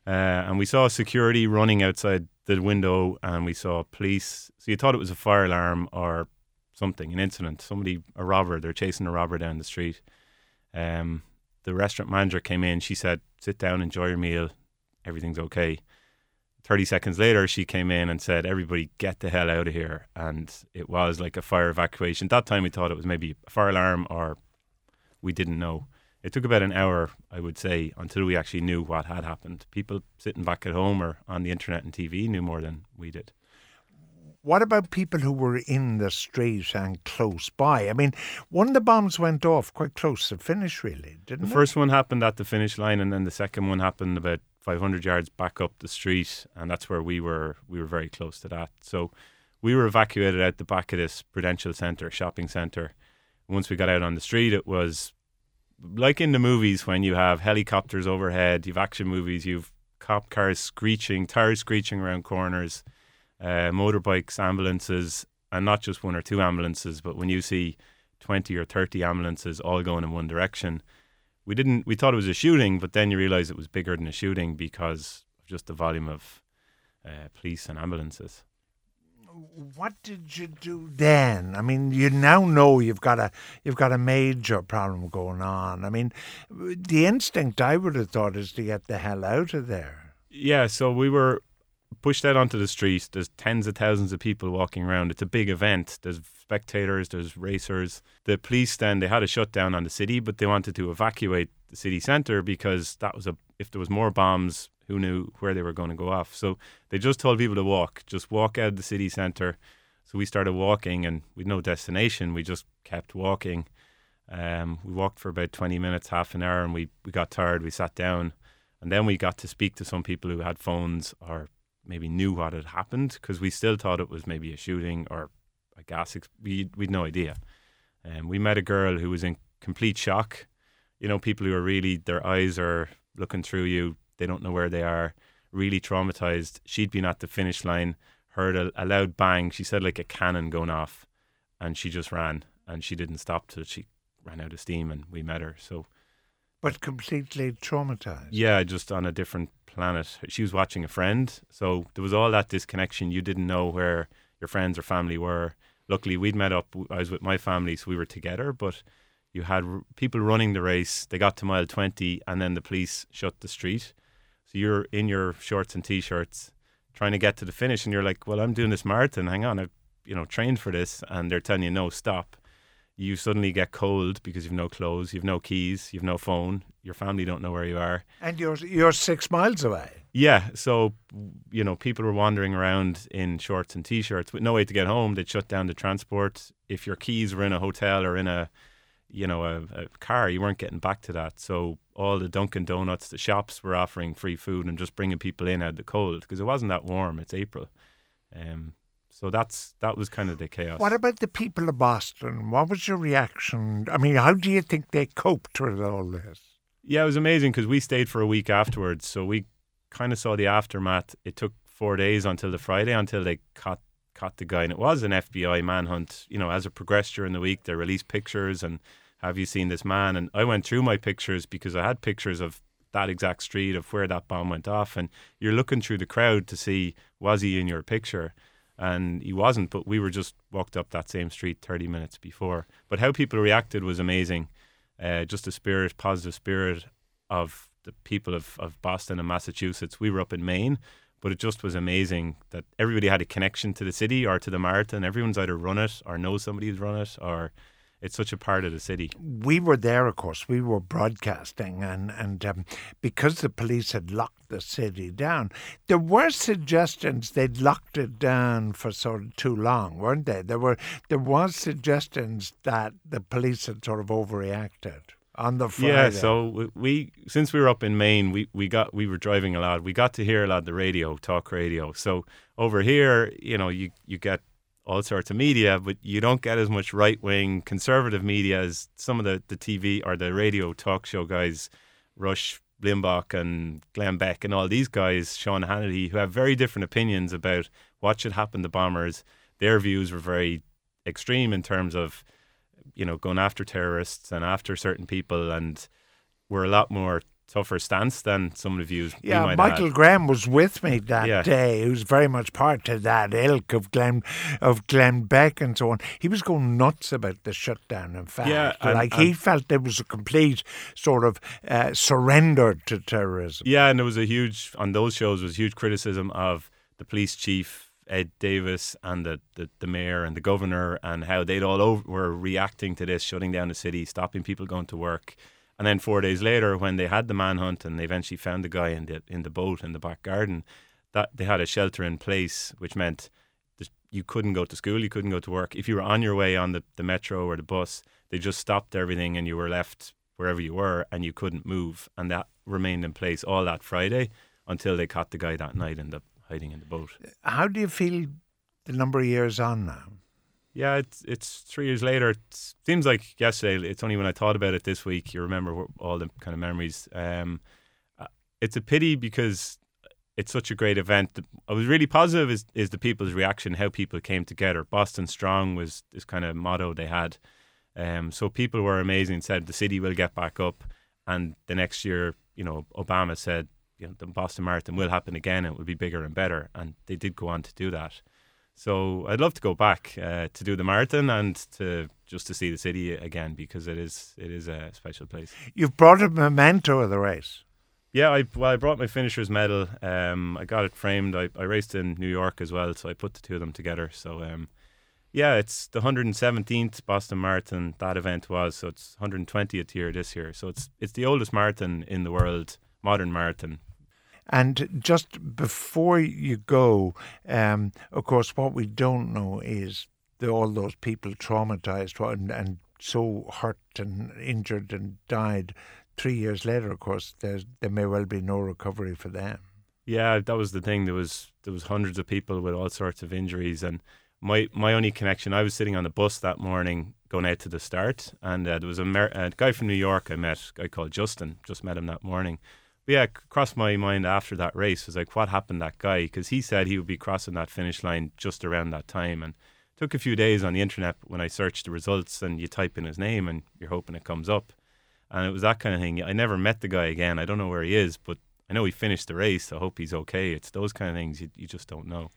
Uh, and we saw security running outside the window and we saw police. So you thought it was a fire alarm or something, an incident. Somebody, a robber, they're chasing a robber down the street. Um, the restaurant manager came in. She said, "Sit down, enjoy your meal. Everything's okay." Thirty seconds later, she came in and said, "Everybody, get the hell out of here!" And it was like a fire evacuation. That time, we thought it was maybe a fire alarm, or we didn't know. It took about an hour, I would say, until we actually knew what had happened. People sitting back at home or on the internet and TV knew more than we did. What about people who were in the street and close by? I mean, one of the bombs went off quite close to finish, really, didn't it? the first one happened at the finish line, and then the second one happened about 500 yards back up the street, and that's where we were. We were very close to that. So we were evacuated out the back of this Prudential Centre shopping centre. Once we got out on the street, it was like in the movies when you have helicopters overhead, you've action movies, you've cop cars screeching, tires screeching around corners, uh, motorbikes, ambulances, and not just one or two ambulances, but when you see 20 or 30 ambulances all going in one direction, we didn't, we thought it was a shooting, but then you realize it was bigger than a shooting because of just the volume of uh, police and ambulances what did you do then? I mean, you now know you've got a you've got a major problem going on. I mean, the instinct I would have thought is to get the hell out of there. Yeah, so we were pushed out onto the street. There's tens of thousands of people walking around. It's a big event. There's spectators, there's racers. The police then they had a shutdown on the city, but they wanted to evacuate the city centre because that was a if there was more bombs, who knew where they were going to go off. So they just told people to walk, just walk out of the city centre. So we started walking, and with no destination, we just kept walking. Um, we walked for about 20 minutes, half an hour, and we, we got tired. We sat down, and then we got to speak to some people who had phones or maybe knew what had happened because we still thought it was maybe a shooting or a gas. Ex- we we'd no idea. And um, we met a girl who was in complete shock. You know, people who are really their eyes are looking through you. They don't know where they are. Really traumatized. She'd been at the finish line, heard a, a loud bang. She said like a cannon going off, and she just ran and she didn't stop till she ran out of steam and we met her. So, but completely traumatized. Yeah, just on a different planet. She was watching a friend, so there was all that disconnection. You didn't know where your friends or family were. Luckily, we'd met up. I was with my family, so we were together. But you had people running the race. They got to mile twenty, and then the police shut the street. So you're in your shorts and t-shirts trying to get to the finish, and you're like, "Well, I'm doing this marathon. Hang on, I've you know trained for this," and they're telling you, "No, stop." You suddenly get cold because you've no clothes, you've no keys, you've no phone. Your family don't know where you are, and you're you're six miles away. Yeah, so you know people were wandering around in shorts and t-shirts with no way to get home. They'd shut down the transport. If your keys were in a hotel or in a you know a, a car, you weren't getting back to that. So all the Dunkin' Donuts, the shops were offering free food and just bringing people in out of the cold because it wasn't that warm. It's April, um, so that's that was kind of the chaos. What about the people of Boston? What was your reaction? I mean, how do you think they coped with all this? Yeah, it was amazing because we stayed for a week afterwards, so we kind of saw the aftermath. It took four days until the Friday until they caught caught the guy, and it was an FBI manhunt. You know, as it progressed during the week, they released pictures and have you seen this man? And I went through my pictures because I had pictures of that exact street of where that bomb went off. And you're looking through the crowd to see, was he in your picture? And he wasn't, but we were just walked up that same street 30 minutes before. But how people reacted was amazing. Uh, just the spirit, positive spirit of the people of, of Boston and Massachusetts. We were up in Maine, but it just was amazing that everybody had a connection to the city or to the marathon. Everyone's either run it or knows somebody who's run it or it's such a part of the city. We were there, of course. We were broadcasting, and and um, because the police had locked the city down, there were suggestions they'd locked it down for sort of too long, weren't they? There were there was suggestions that the police had sort of overreacted on the Friday. Yeah, so we since we were up in Maine, we, we got we were driving a lot. We got to hear a lot of the radio, talk radio. So over here, you know, you you get all sorts of media, but you don't get as much right wing conservative media as some of the, the TV or the radio talk show guys, Rush Limbaugh and Glenn Beck and all these guys, Sean Hannity, who have very different opinions about what should happen to bombers. Their views were very extreme in terms of, you know, going after terrorists and after certain people and were a lot more tougher stance than some of the views. Yeah, Michael Graham was with me that yeah. day. He was very much part of that ilk of Glenn of Glenn Beck and so on. He was going nuts about the shutdown. In fact, yeah, and, like and, he felt there was a complete sort of uh, surrender to terrorism. Yeah, and there was a huge on those shows was huge criticism of the police chief. Ed Davis and the, the, the, mayor and the governor and how they'd all over, were reacting to this, shutting down the city, stopping people going to work, and then four days later, when they had the manhunt and they eventually found the guy in the in the boat in the back garden, that they had a shelter in place, which meant you couldn't go to school, you couldn't go to work. If you were on your way on the, the metro or the bus, they just stopped everything and you were left wherever you were and you couldn't move. And that remained in place all that Friday until they caught the guy that night in the hiding in the boat. How do you feel the number of years on now? Yeah, it's it's three years later. It seems like yesterday. It's only when I thought about it this week you remember all the kind of memories. Um, uh, it's a pity because it's such a great event. I was really positive is, is the people's reaction, how people came together. Boston Strong was this kind of motto they had. Um, so people were amazing. And said the city will get back up, and the next year, you know, Obama said you know, the Boston Marathon will happen again. It will be bigger and better, and they did go on to do that. So I'd love to go back uh, to do the marathon and to just to see the city again because it is it is a special place. You've brought a memento of the race. Yeah, I well, I brought my finisher's medal. Um, I got it framed. I, I raced in New York as well, so I put the two of them together. So, um, yeah, it's the 117th Boston Marathon that event was. So it's 120th year this year. So it's it's the oldest marathon in the world, modern marathon. And just before you go, um, of course, what we don't know is the, all those people traumatized and, and so hurt and injured and died three years later, of course, there's, there may well be no recovery for them. Yeah, that was the thing. There was there was hundreds of people with all sorts of injuries, and my my only connection. I was sitting on the bus that morning going out to the start, and uh, there was a, Mer- a, guy from New York I met, a guy called Justin. Just met him that morning. But yeah, crossed my mind after that race was like, what happened that guy? Because he said he would be crossing that finish line just around that time, and took a few days on the internet when I searched the results, and you type in his name, and you're hoping it comes up and it was that kind of thing. I never met the guy again. I don't know where he is, but I know he finished the race. I hope he's okay. It's those kind of things you, you just don't know.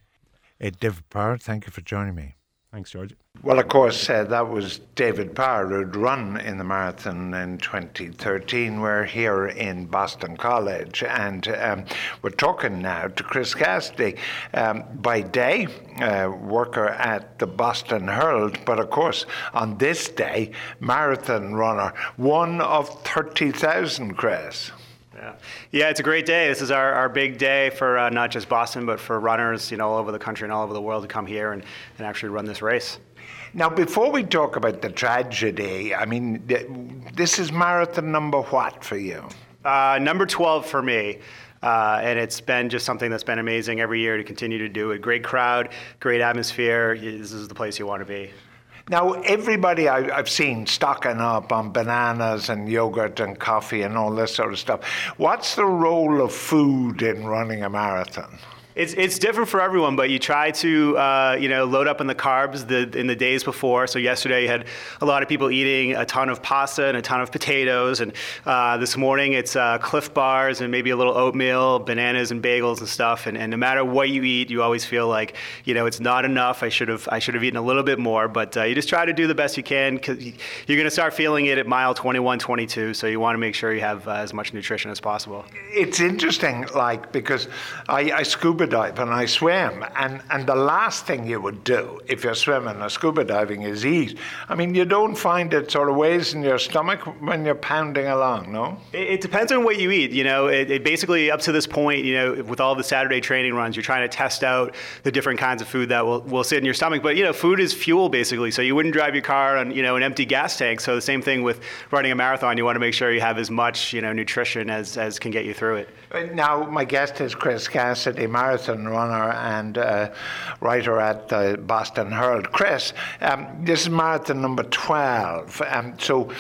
Hey, David Power, thank you for joining me. Thanks, George. Well, of course, uh, that was David Power who'd run in the marathon in 2013. We're here in Boston College, and um, we're talking now to Chris Cassidy, um, by day, uh, worker at the Boston Herald, but of course, on this day, marathon runner, one of 30,000, Chris. Yeah. yeah, it's a great day. This is our, our big day for uh, not just Boston, but for runners, you know, all over the country and all over the world to come here and, and actually run this race. Now, before we talk about the tragedy, I mean, this is marathon number what for you? Uh, number 12 for me. Uh, and it's been just something that's been amazing every year to continue to do it. Great crowd, great atmosphere. This is the place you want to be. Now, everybody I, have seen stocking up on bananas and yogurt and coffee and all this sort of stuff. What's the role of food in running a marathon? It's, it's different for everyone, but you try to uh, you know load up on the carbs the, in the days before. So yesterday you had a lot of people eating a ton of pasta and a ton of potatoes, and uh, this morning it's uh, Clif bars and maybe a little oatmeal, bananas and bagels and stuff. And, and no matter what you eat, you always feel like you know it's not enough. I should have I should have eaten a little bit more, but uh, you just try to do the best you can because you're going to start feeling it at mile 21, 22. So you want to make sure you have uh, as much nutrition as possible. It's interesting, like because I, I scuba scuba dive and I swim. And, and the last thing you would do if you're swimming or scuba diving is eat. I mean, you don't find it sort of weighs in your stomach when you're pounding along, no? It, it depends on what you eat. You know, it, it, basically, up to this point, you know, with all the Saturday training runs, you're trying to test out the different kinds of food that will, will sit in your stomach. But, you know, food is fuel, basically. So you wouldn't drive your car on, you know, an empty gas tank. So the same thing with running a marathon. You want to make sure you have as much, you know, nutrition as, as can get you through it. Now, my guest is Chris Cassidy, marathon runner and uh, writer at the Boston Herald. Chris, um, this is marathon number 12. Um, so,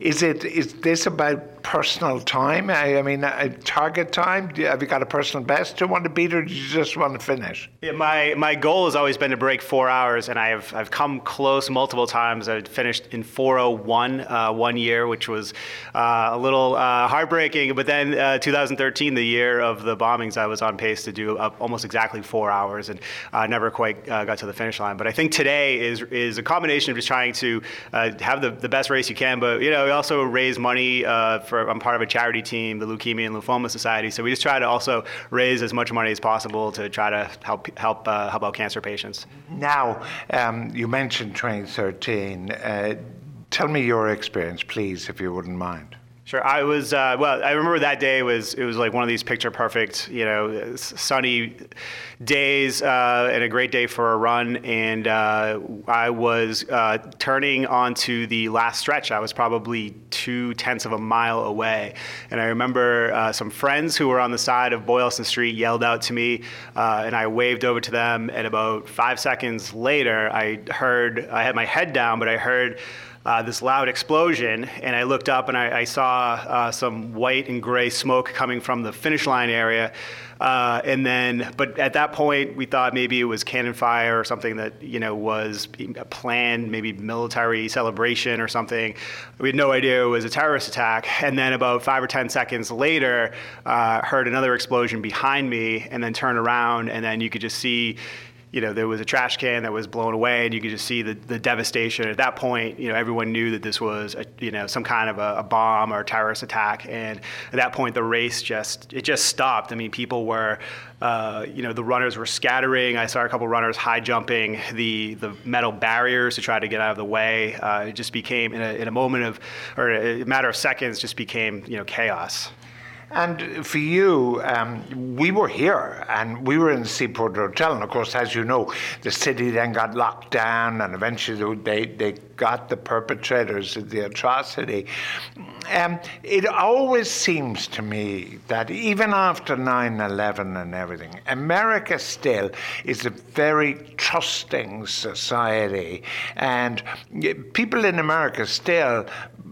is it is this about personal time? I, I mean, a target time? Have you got a personal best you want to beat, or do you just want to finish? Yeah, my my goal has always been to break four hours, and I've I've come close multiple times. I finished in 4:01 uh, one year, which was uh, a little uh, heartbreaking. But then uh, 2013, the year of the bombings, I was on pace to do almost exactly four hours, and uh, never quite uh, got to the finish line. But I think today is is a combination of just trying to have the, the best race you can, but you know, also raise money for for I'm part of a charity team, the Leukemia and Lymphoma Society. So we just try to also raise as much money as possible to try to help help uh, help out cancer patients. Now, um, you mentioned 2013. Uh, tell me your experience, please, if you wouldn't mind. Sure. I was uh, well. I remember that day was it was like one of these picture perfect, you know, sunny days uh, and a great day for a run. And uh, I was uh, turning onto the last stretch. I was probably two tenths of a mile away, and I remember uh, some friends who were on the side of Boylston Street yelled out to me, uh, and I waved over to them. And about five seconds later, I heard I had my head down, but I heard uh, this loud explosion, and I looked up and I, I saw uh, some white and gray smoke coming from the finish line area. Uh, and then, but at that point, we thought maybe it was cannon fire or something that you know was a planned, maybe military celebration or something. We had no idea it was a terrorist attack. And then, about five or ten seconds later, uh, heard another explosion behind me, and then turned around, and then you could just see you know, there was a trash can that was blown away, and you could just see the, the devastation. At that point, you know, everyone knew that this was, a, you know, some kind of a, a, bomb or a terrorist attack. And at that point, the race just it just stopped. I mean, people were, uh, you know, the runners were scattering. I saw a couple runners high jumping the the metal barriers to try to get out of the way. Uh, it just became in a, in a moment of, or a matter of seconds, just became you know chaos. And for you, um, we were here and we were in the Seaport Hotel. And of course, as you know, the city then got locked down and eventually they, they got the perpetrators of the atrocity. Um, it always seems to me that even after 9 11 and everything, America still is a very trusting society. And people in America still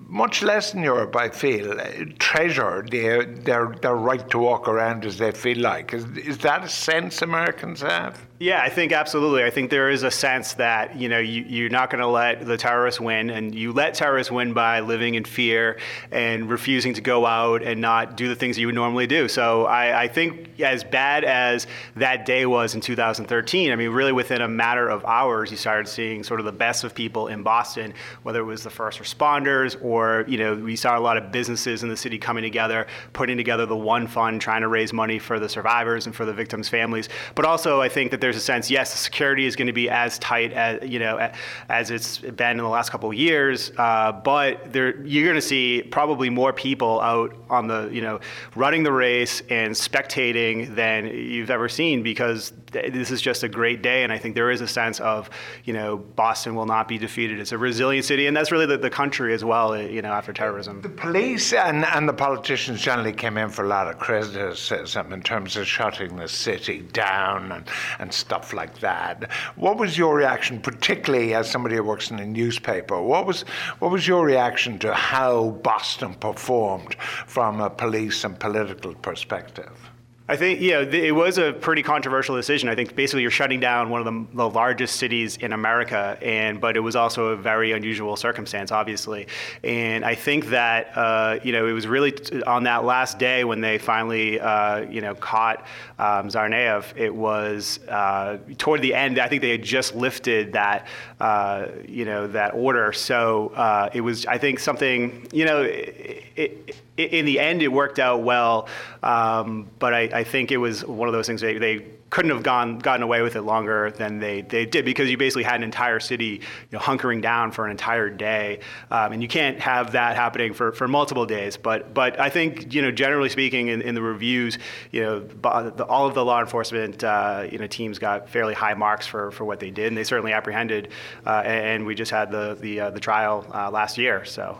much less in Europe, I feel, uh, treasure their, their, their right to walk around as they feel like. Is, is that a sense Americans have? Yeah, I think absolutely. I think there is a sense that you know you, you're not going to let the terrorists win, and you let terrorists win by living in fear and refusing to go out and not do the things you would normally do. So I, I think as bad as that day was in 2013, I mean, really within a matter of hours, you started seeing sort of the best of people in Boston, whether it was the first responders or you know we saw a lot of businesses in the city coming together, putting together the one fund, trying to raise money for the survivors and for the victims' families. But also, I think that there's a sense, yes, the security is going to be as tight as you know as it's been in the last couple of years, uh, but there you're going to see probably more people out on the you know running the race and spectating than you've ever seen because this is just a great day, and I think there is a sense of you know Boston will not be defeated. It's a resilient city, and that's really the, the country as well. Eh, you know, after terrorism, the police and and the politicians generally came in for a lot of criticism in terms of shutting the city down and and stuff like that. What was your reaction, particularly as somebody who works in a newspaper? What was what was your reaction to how Boston performed from a police and political perspective? I think yeah, it was a pretty controversial decision. I think basically you're shutting down one of the, the, largest cities in America, and but it was also a very unusual circumstance, obviously. And I think that uh, you know it was really t- on that last day when they finally uh, you know caught um, Tsarnaev. It was uh, toward the end. I think they had just lifted that uh, you know that order, so uh, it was I think something you know. It, it, in the end, it worked out well, um, but I, I, think it was one of those things they, they couldn't have gone gotten away with it longer than they, they did because you basically had an entire city you know, hunkering down for an entire day, um, and you can't have that happening for, for multiple days. But but I think you know generally speaking in, in the reviews, you know the, all of the law enforcement uh, you know teams got fairly high marks for, for what they did, and they certainly apprehended. Uh, and we just had the the, uh, the trial uh, last year, so.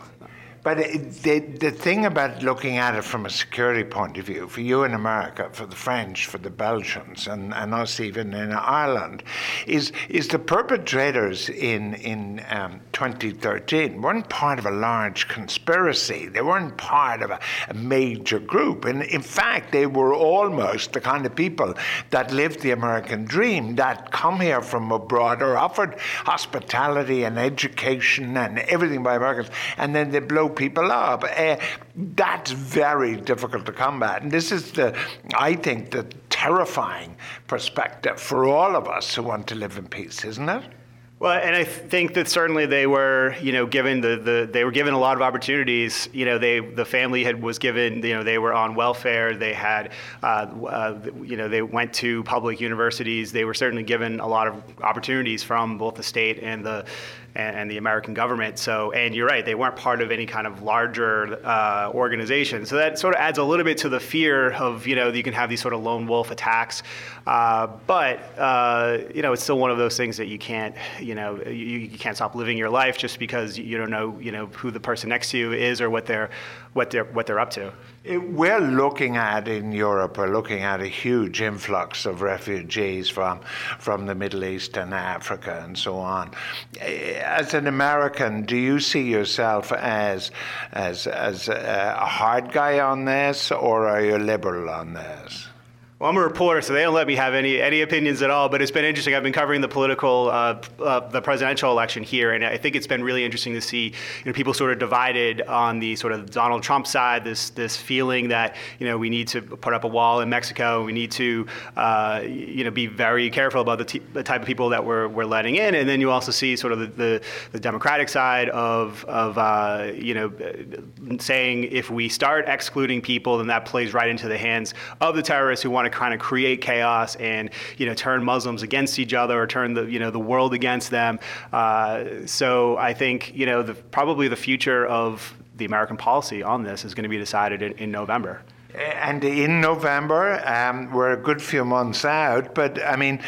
But the, the thing about looking at it from a security point of view, for you in America, for the French, for the Belgians, and, and us even in Ireland, is, is the perpetrators in, in um, 2013 weren't part of a large conspiracy. They weren't part of a, a major group. And in fact, they were almost the kind of people that lived the American dream, that come here from abroad, or offered hospitality and education and everything by Americans, and then they blow people up. Uh, that's very difficult to combat. And this is the, I think, the terrifying perspective for all of us who want to live in peace, isn't it? Well, and I think that certainly they were, you know, given the, the they were given a lot of opportunities. You know, they the family had was given, you know, they were on welfare. They had, uh, uh, you know, they went to public universities. They were certainly given a lot of opportunities from both the state and the and, and the American government. So, and you're right, they weren't part of any kind of larger uh, organization. So that sort of adds a little bit to the fear of you know that you can have these sort of lone wolf attacks. Uh, but uh, you know, it's still one of those things that you can't, you know, you, you, can't stop living your life just because you don't know, you know, who the person next to you is or what they're, what they're, what they're up to. We're looking at in Europe, we're looking at a huge influx of refugees from from the Middle East and Africa and so on. Eh, as an American, do you see yourself as as as eh, a hard guy on this, or are you liberal on this? Well, I'm a reporter, so they don't let me have any any opinions at all. But it's been interesting. I've been covering the political, uh, uh, the presidential election here, and I think it's been really interesting to see, you know, people sort of divided on the sort of Donald Trump side. This this feeling that you know we need to put up a wall in Mexico. We need to, uh, you know, be very careful about the, t- the, type of people that we're, we're letting in. And then you also see sort of the the, the Democratic side of of uh, you know saying if we start excluding people, then that plays right into the hands of the terrorists who want to kind of create chaos and you know turn Muslims against each other or turn the you know the world against them. Uh, so I think you know the, probably the future of the American policy on this is going to be decided in, in November. And in November, um, we're a good few months out, but I mean,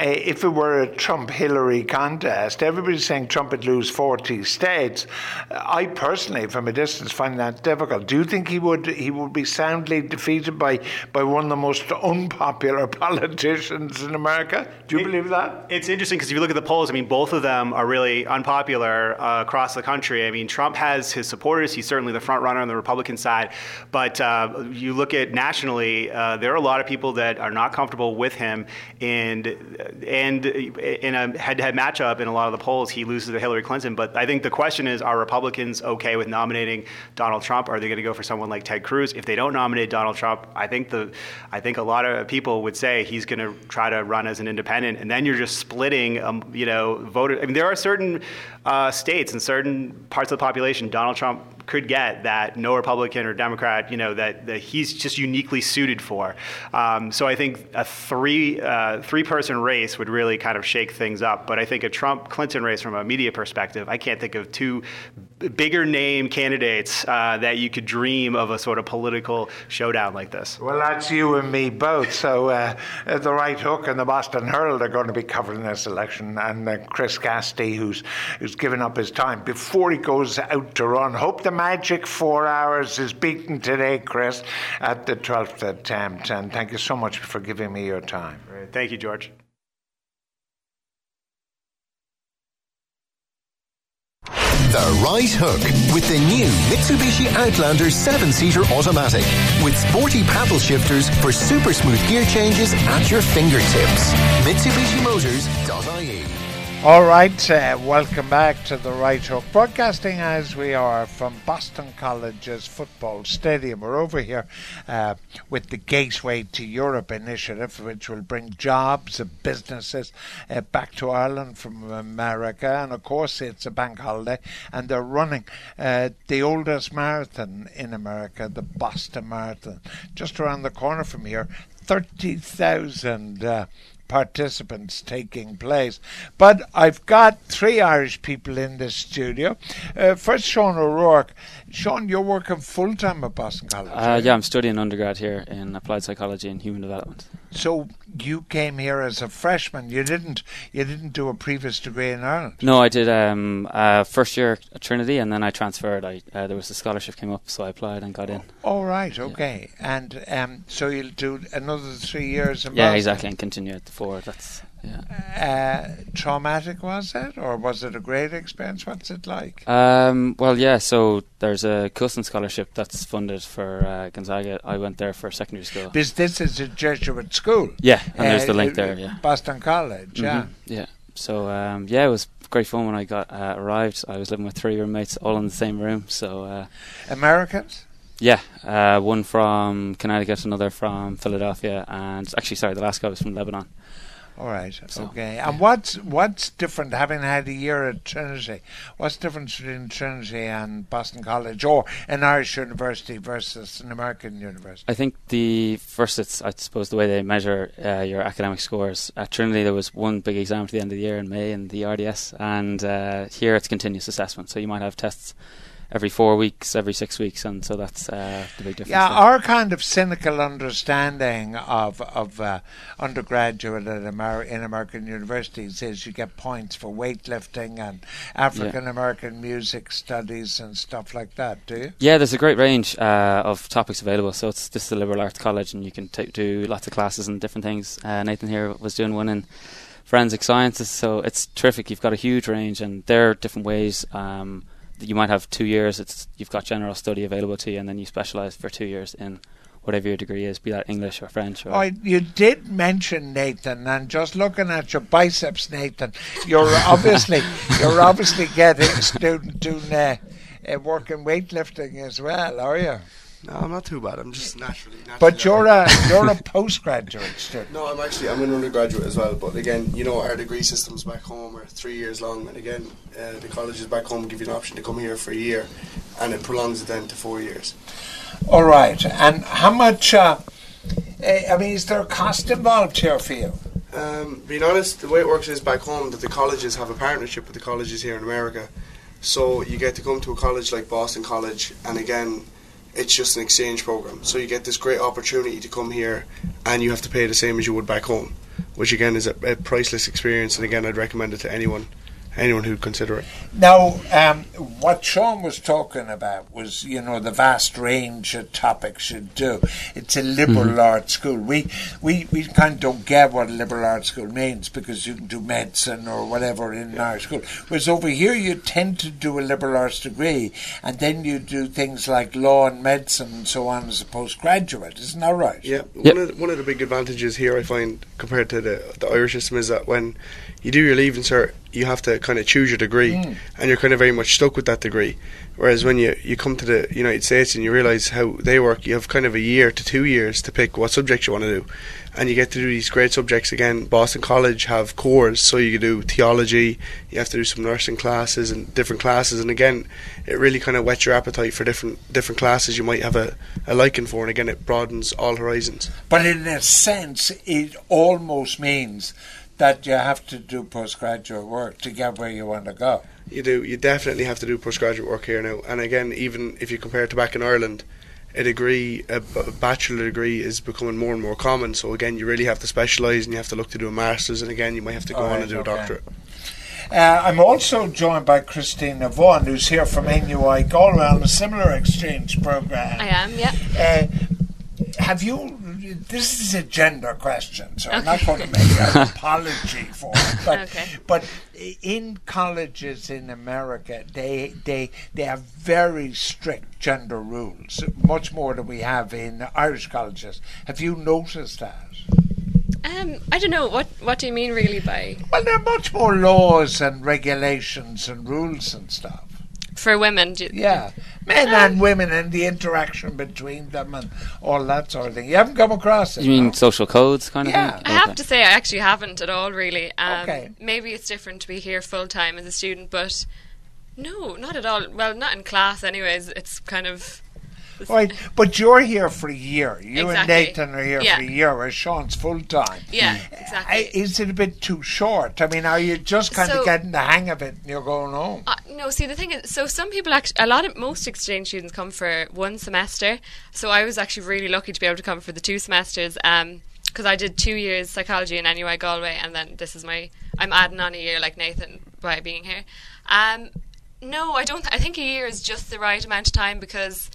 if it were a Trump Hillary contest, everybody's saying Trump would lose 40 states. I personally, from a distance, find that difficult. Do you think he would he would be soundly defeated by, by one of the most [LAUGHS] unpopular politicians in America? Do you it, believe that? It's interesting because if you look at the polls, I mean, both of them are really unpopular uh, across the country. I mean, Trump has his supporters. He's certainly the front runner on the Republican side. But uh, you look at nationally, uh, there are a lot of people that are not comfortable with him. And and in a head-to-head matchup in a lot of the polls, he loses to Hillary Clinton. But I think the question is, are Republicans okay with nominating Donald Trump? Are they going to go for someone like Ted Cruz? If they don't nominate Donald Trump, I think the, I think a lot of people would say he's going to try to run as an independent, and then you're just splitting, um, you know, voter. I mean, there are certain uh, states and certain parts of the population Donald Trump could get that no Republican or Democrat, you know, that, that he's just uniquely suited for. Um, so I think a three uh, three person race would really kind of shake things up. But I think a Trump Clinton race from a media perspective, I can't think of two bigger name candidates uh, that you could dream of a sort of political showdown like this. Well, that's you and me both. So uh, the Right Hook and the Boston Herald are going to be covering this election, and uh, Chris Cassidy, who's who's given up his time before he goes out to run. Hope the magic four hours is beaten today, Chris, at the 12th attempt. And thank you so much for giving me your time. Great. Thank you, George. The Right Hook with the new Mitsubishi Outlander 7 seater automatic with sporty paddle shifters for super smooth gear changes at your fingertips. MitsubishiMotors.ie all right, uh, welcome back to the Right Hook, broadcasting as we are from Boston College's football stadium. We're over here uh, with the Gateway to Europe initiative, which will bring jobs and businesses uh, back to Ireland from America. And of course, it's a bank holiday, and they're running uh, the oldest marathon in America, the Boston Marathon, just around the corner from here. 30,000 uh, participants taking place. But I've got three Irish people in the studio. Uh, first, Sean O'Rourke. Sean, you're working full time at Boston College. Uh, yeah, I'm studying undergrad here in applied psychology and human development. So you came here as a freshman. You didn't. You didn't do a previous degree in Ireland. No, I did um, uh, first year at Trinity, and then I transferred. I uh, there was a scholarship came up, so I applied and got in. Oh right, okay. Yeah. And um, so you'll do another three years. In yeah, Boston. exactly, and continue at the four. That's yeah. Uh, traumatic was it, or was it a great experience? What's it like? Um, well, yeah. So there's a Coulson scholarship that's funded for uh, Gonzaga. I went there for secondary school. Because this is a Jesuit school. Yeah, and uh, there's the link there. Yeah, Boston College. Mm-hmm. Yeah, yeah. So um, yeah, it was great fun when I got uh, arrived. I was living with three roommates, all in the same room. So uh, Americans. Yeah, uh, one from Connecticut, another from Philadelphia, and actually, sorry, the last guy was from Lebanon. All right. So, okay. And what's what's different having had a year at Trinity? What's the difference between Trinity and Boston College or an Irish university versus an American university? I think the first, it's I suppose the way they measure uh, your academic scores at Trinity, there was one big exam at the end of the year in May in the RDS, and uh, here it's continuous assessment. So you might have tests every four weeks, every six weeks, and so that's uh, the big difference. Yeah, there. our kind of cynical understanding of of uh, undergraduate at Amer- in American universities is you get points for weightlifting and African American yeah. music studies and stuff like that. Do you? Yeah, there's a great range uh, of topics available. So it's this is the liberal arts college, and you can t- do lots of classes and different things. Uh, Nathan here was doing one in forensic sciences, so it's terrific. You've got a huge range, and there are different ways. Um, you might have two years. It's you've got general study available to you, and then you specialise for two years in whatever your degree is, be that English or French. Or oh, you did mention Nathan, and just looking at your biceps, Nathan, you're [LAUGHS] obviously you're obviously getting a student doing uh, uh, working weightlifting as well, are you? No, I'm not too bad. I'm just naturally. naturally but you're a you're a [LAUGHS] postgraduate student. No, I'm actually I'm an undergraduate as well. But again, you know, our degree systems back home are three years long, and again, uh, the colleges back home give you an option to come here for a year, and it prolongs it then to four years. All right, and how much? Uh, eh, I mean, is there a cost involved here for you? Um, being honest, the way it works is back home that the colleges have a partnership with the colleges here in America. So you get to come to a college like Boston College, and again, it's just an exchange program. So you get this great opportunity to come here, and you have to pay the same as you would back home, which again is a, a priceless experience. And again, I'd recommend it to anyone anyone who'd consider it. Now, um, what Sean was talking about was, you know, the vast range of topics you do. It's a liberal mm-hmm. arts school. We, we we kind of don't get what a liberal arts school means because you can do medicine or whatever in yeah. our school. Whereas over here, you tend to do a liberal arts degree, and then you do things like law and medicine and so on as a postgraduate. Isn't that right? Yeah. Yep. One of the, one of the big advantages here, I find, compared to the the Irish system, is that when you do your leaving cert, you have to kind of choose your degree, mm. and you're kind of very much stuck with that degree. Whereas when you, you come to the United States and you realise how they work, you have kind of a year to two years to pick what subjects you want to do, and you get to do these great subjects again. Boston College have cores, so you can do theology, you have to do some nursing classes and different classes, and again, it really kind of whets your appetite for different different classes you might have a, a liking for, and again, it broadens all horizons. But in a sense, it almost means that you have to do postgraduate work to get where you want to go. You do. You definitely have to do postgraduate work here now. And again, even if you compare it to back in Ireland, a degree, a, bachelor degree, is becoming more and more common. So again, you really have to specialise, and you have to look to do a master's, and again, you might have to go on and do okay. a doctorate. Uh, I'm also joined by Christina Vaughan, who's here from NUI Galway on a similar exchange program. I am, yeah. Uh, have you this is a gender question, so okay. I'm not going to make an apology for it. But, okay. but in colleges in America, they they they have very strict gender rules, much more than we have in Irish colleges. Have you noticed that? Um, I don't know. What what do you mean really by? Well, there are much more laws and regulations and rules and stuff for women. yeah, men um, and women and the interaction between them and all that sort of thing. You haven't come across it. You mean no? social codes, kind yeah. of thing? I have to say, I actually haven't at all. Really. Um, okay. Maybe it's different to be here full time as a student, but no, not at all. Well, not in class, anyways. It's kind of Right, but you're here for a year. You exactly. and Nathan are here yeah. for a year, whereas Sean's full time. Yeah, exactly. Is it a bit too short? I mean, are you just kind so, of getting the hang of it and you're going home? Uh, no, see, the thing is, so some people actually, a lot of most exchange students come for one semester. So I was actually really lucky to be able to come for the two semesters. Um, because I did two years psychology in NUI Galway, and then this is my I'm adding on a year like Nathan by being here. Um, no, I don't. Th- I think a year is just the right amount of time because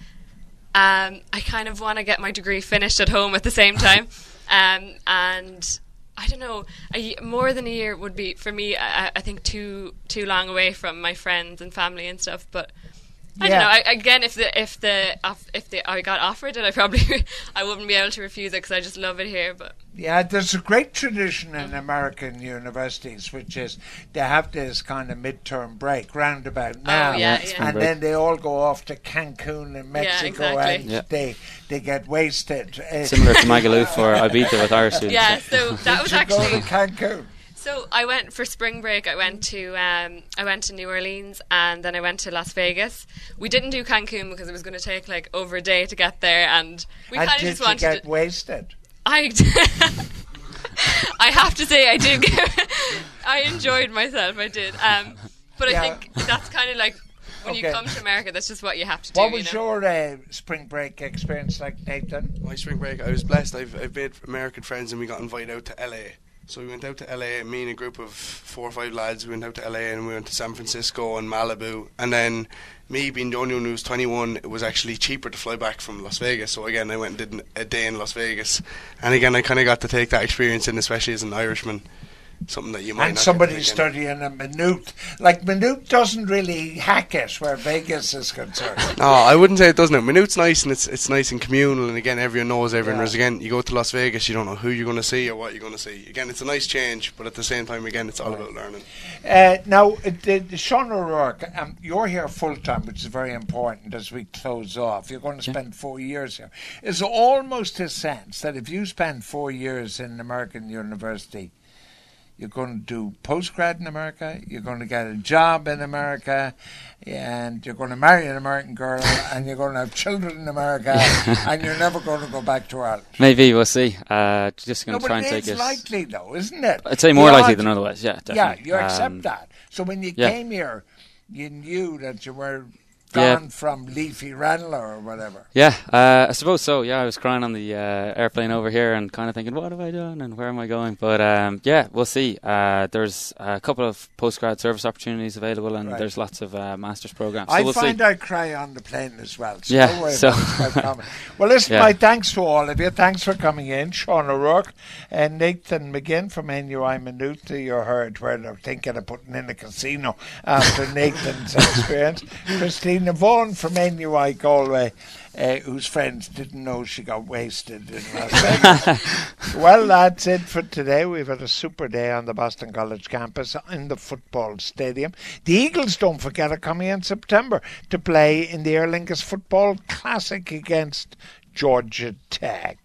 um, I kind of want to get my degree finished at home at the same time. [LAUGHS] Um, and I don't know, a, more than a year would be for me. I, I, think too too long away from my friends and family and stuff. But I yeah. don't know. I, again, if the if the if the I got offered it, I probably [LAUGHS] I wouldn't be able to refuse it because I just love it here. But yeah, there's a great tradition in American universities, which is they have this kind of midterm break roundabout oh, now, oh, yeah, yeah. and then they all go off to Cancun in Mexico yeah, exactly. and yeah. they they get wasted. Similar to Magaluf or [LAUGHS] Ibiza with our students. Yeah, so that was actually go to Cancun. So I went for spring break. I went to um, I went to New Orleans and then I went to Las Vegas. We didn't do Cancun because it was going to take like over a day to get there, and we kind of just wanted to get wasted. I [LAUGHS] I have to say I did. Get, [LAUGHS] I enjoyed myself. I did. Um, but yeah. I think that's kind of like when okay. you come to America, that's just what you have to do. What was you know? your uh, spring break experience like, Nathan? My spring break, I was blessed. I've, I've made American friends, and we got invited out to LA. So we went out to LA, me and a group of four or five lads, we went out to LA and we went to San Francisco and Malibu. And then me being the only one who was 21, it was actually cheaper to fly back from Las Vegas. So again, I went and did a day in Las Vegas. And again, I kind of got to take that experience in, especially as an Irishman something that you might and somebody studying a Maynooth like Maynooth doesn't really hack it where Vegas is concerned. [LAUGHS] no, I wouldn't say it doesn't. Maynooth's nice and it's it's nice and communal and again everyone knows everyone. Yeah. Whereas again, you go to Las Vegas, you don't know who you're going to see or what you're going to see. Again, it's a nice change, but at the same time, again, it's all right. about learning. Uh, now, uh, the, the Sean O'Rourke, um, you're here full time, which is very important as we close off. You're going to spend yeah. four years here. It's almost a sense that if you spend four years in American university you're going to do postgrad in America, you're going to get a job in America, and you're going to marry an American girl, [LAUGHS] and you're going to have children in America, [LAUGHS] and you're never going to go back to Ireland. Maybe we'll see. Uh, just going to no, try and take it. It's likely, though, isn't it? I'd say more likely than otherwise. Yeah, definitely. Yeah, you accept um, that. So when you yeah. came here, you knew that you were gone yeah. from Leafy Ranelagh or whatever. Yeah, uh, I suppose so. Yeah, I was crying on the uh, airplane over here and kind of thinking, what have I done and where am I going? But um, yeah, we'll see. Uh, there's a couple of postgrad service opportunities available and right. there's lots of uh, master's programs. So I we'll find see. I cry on the plane as well. So yeah, so [LAUGHS] well, listen, yeah. my thanks to all of you. Thanks for coming in, Sean O'Rourke and Nathan McGinn from NUI Maynooth. You heard where they're thinking of putting in a casino after [LAUGHS] Nathan's experience. Christina Vaughan from NUI Galway, uh, whose friends didn't know she got wasted in Las [LAUGHS] Vegas. well, that's it for today. We've had a super day on the Boston College campus in the football stadium. The Eagles, don't forget, are coming in September to play in the Aer Lingus Football Classic against Georgia Tech.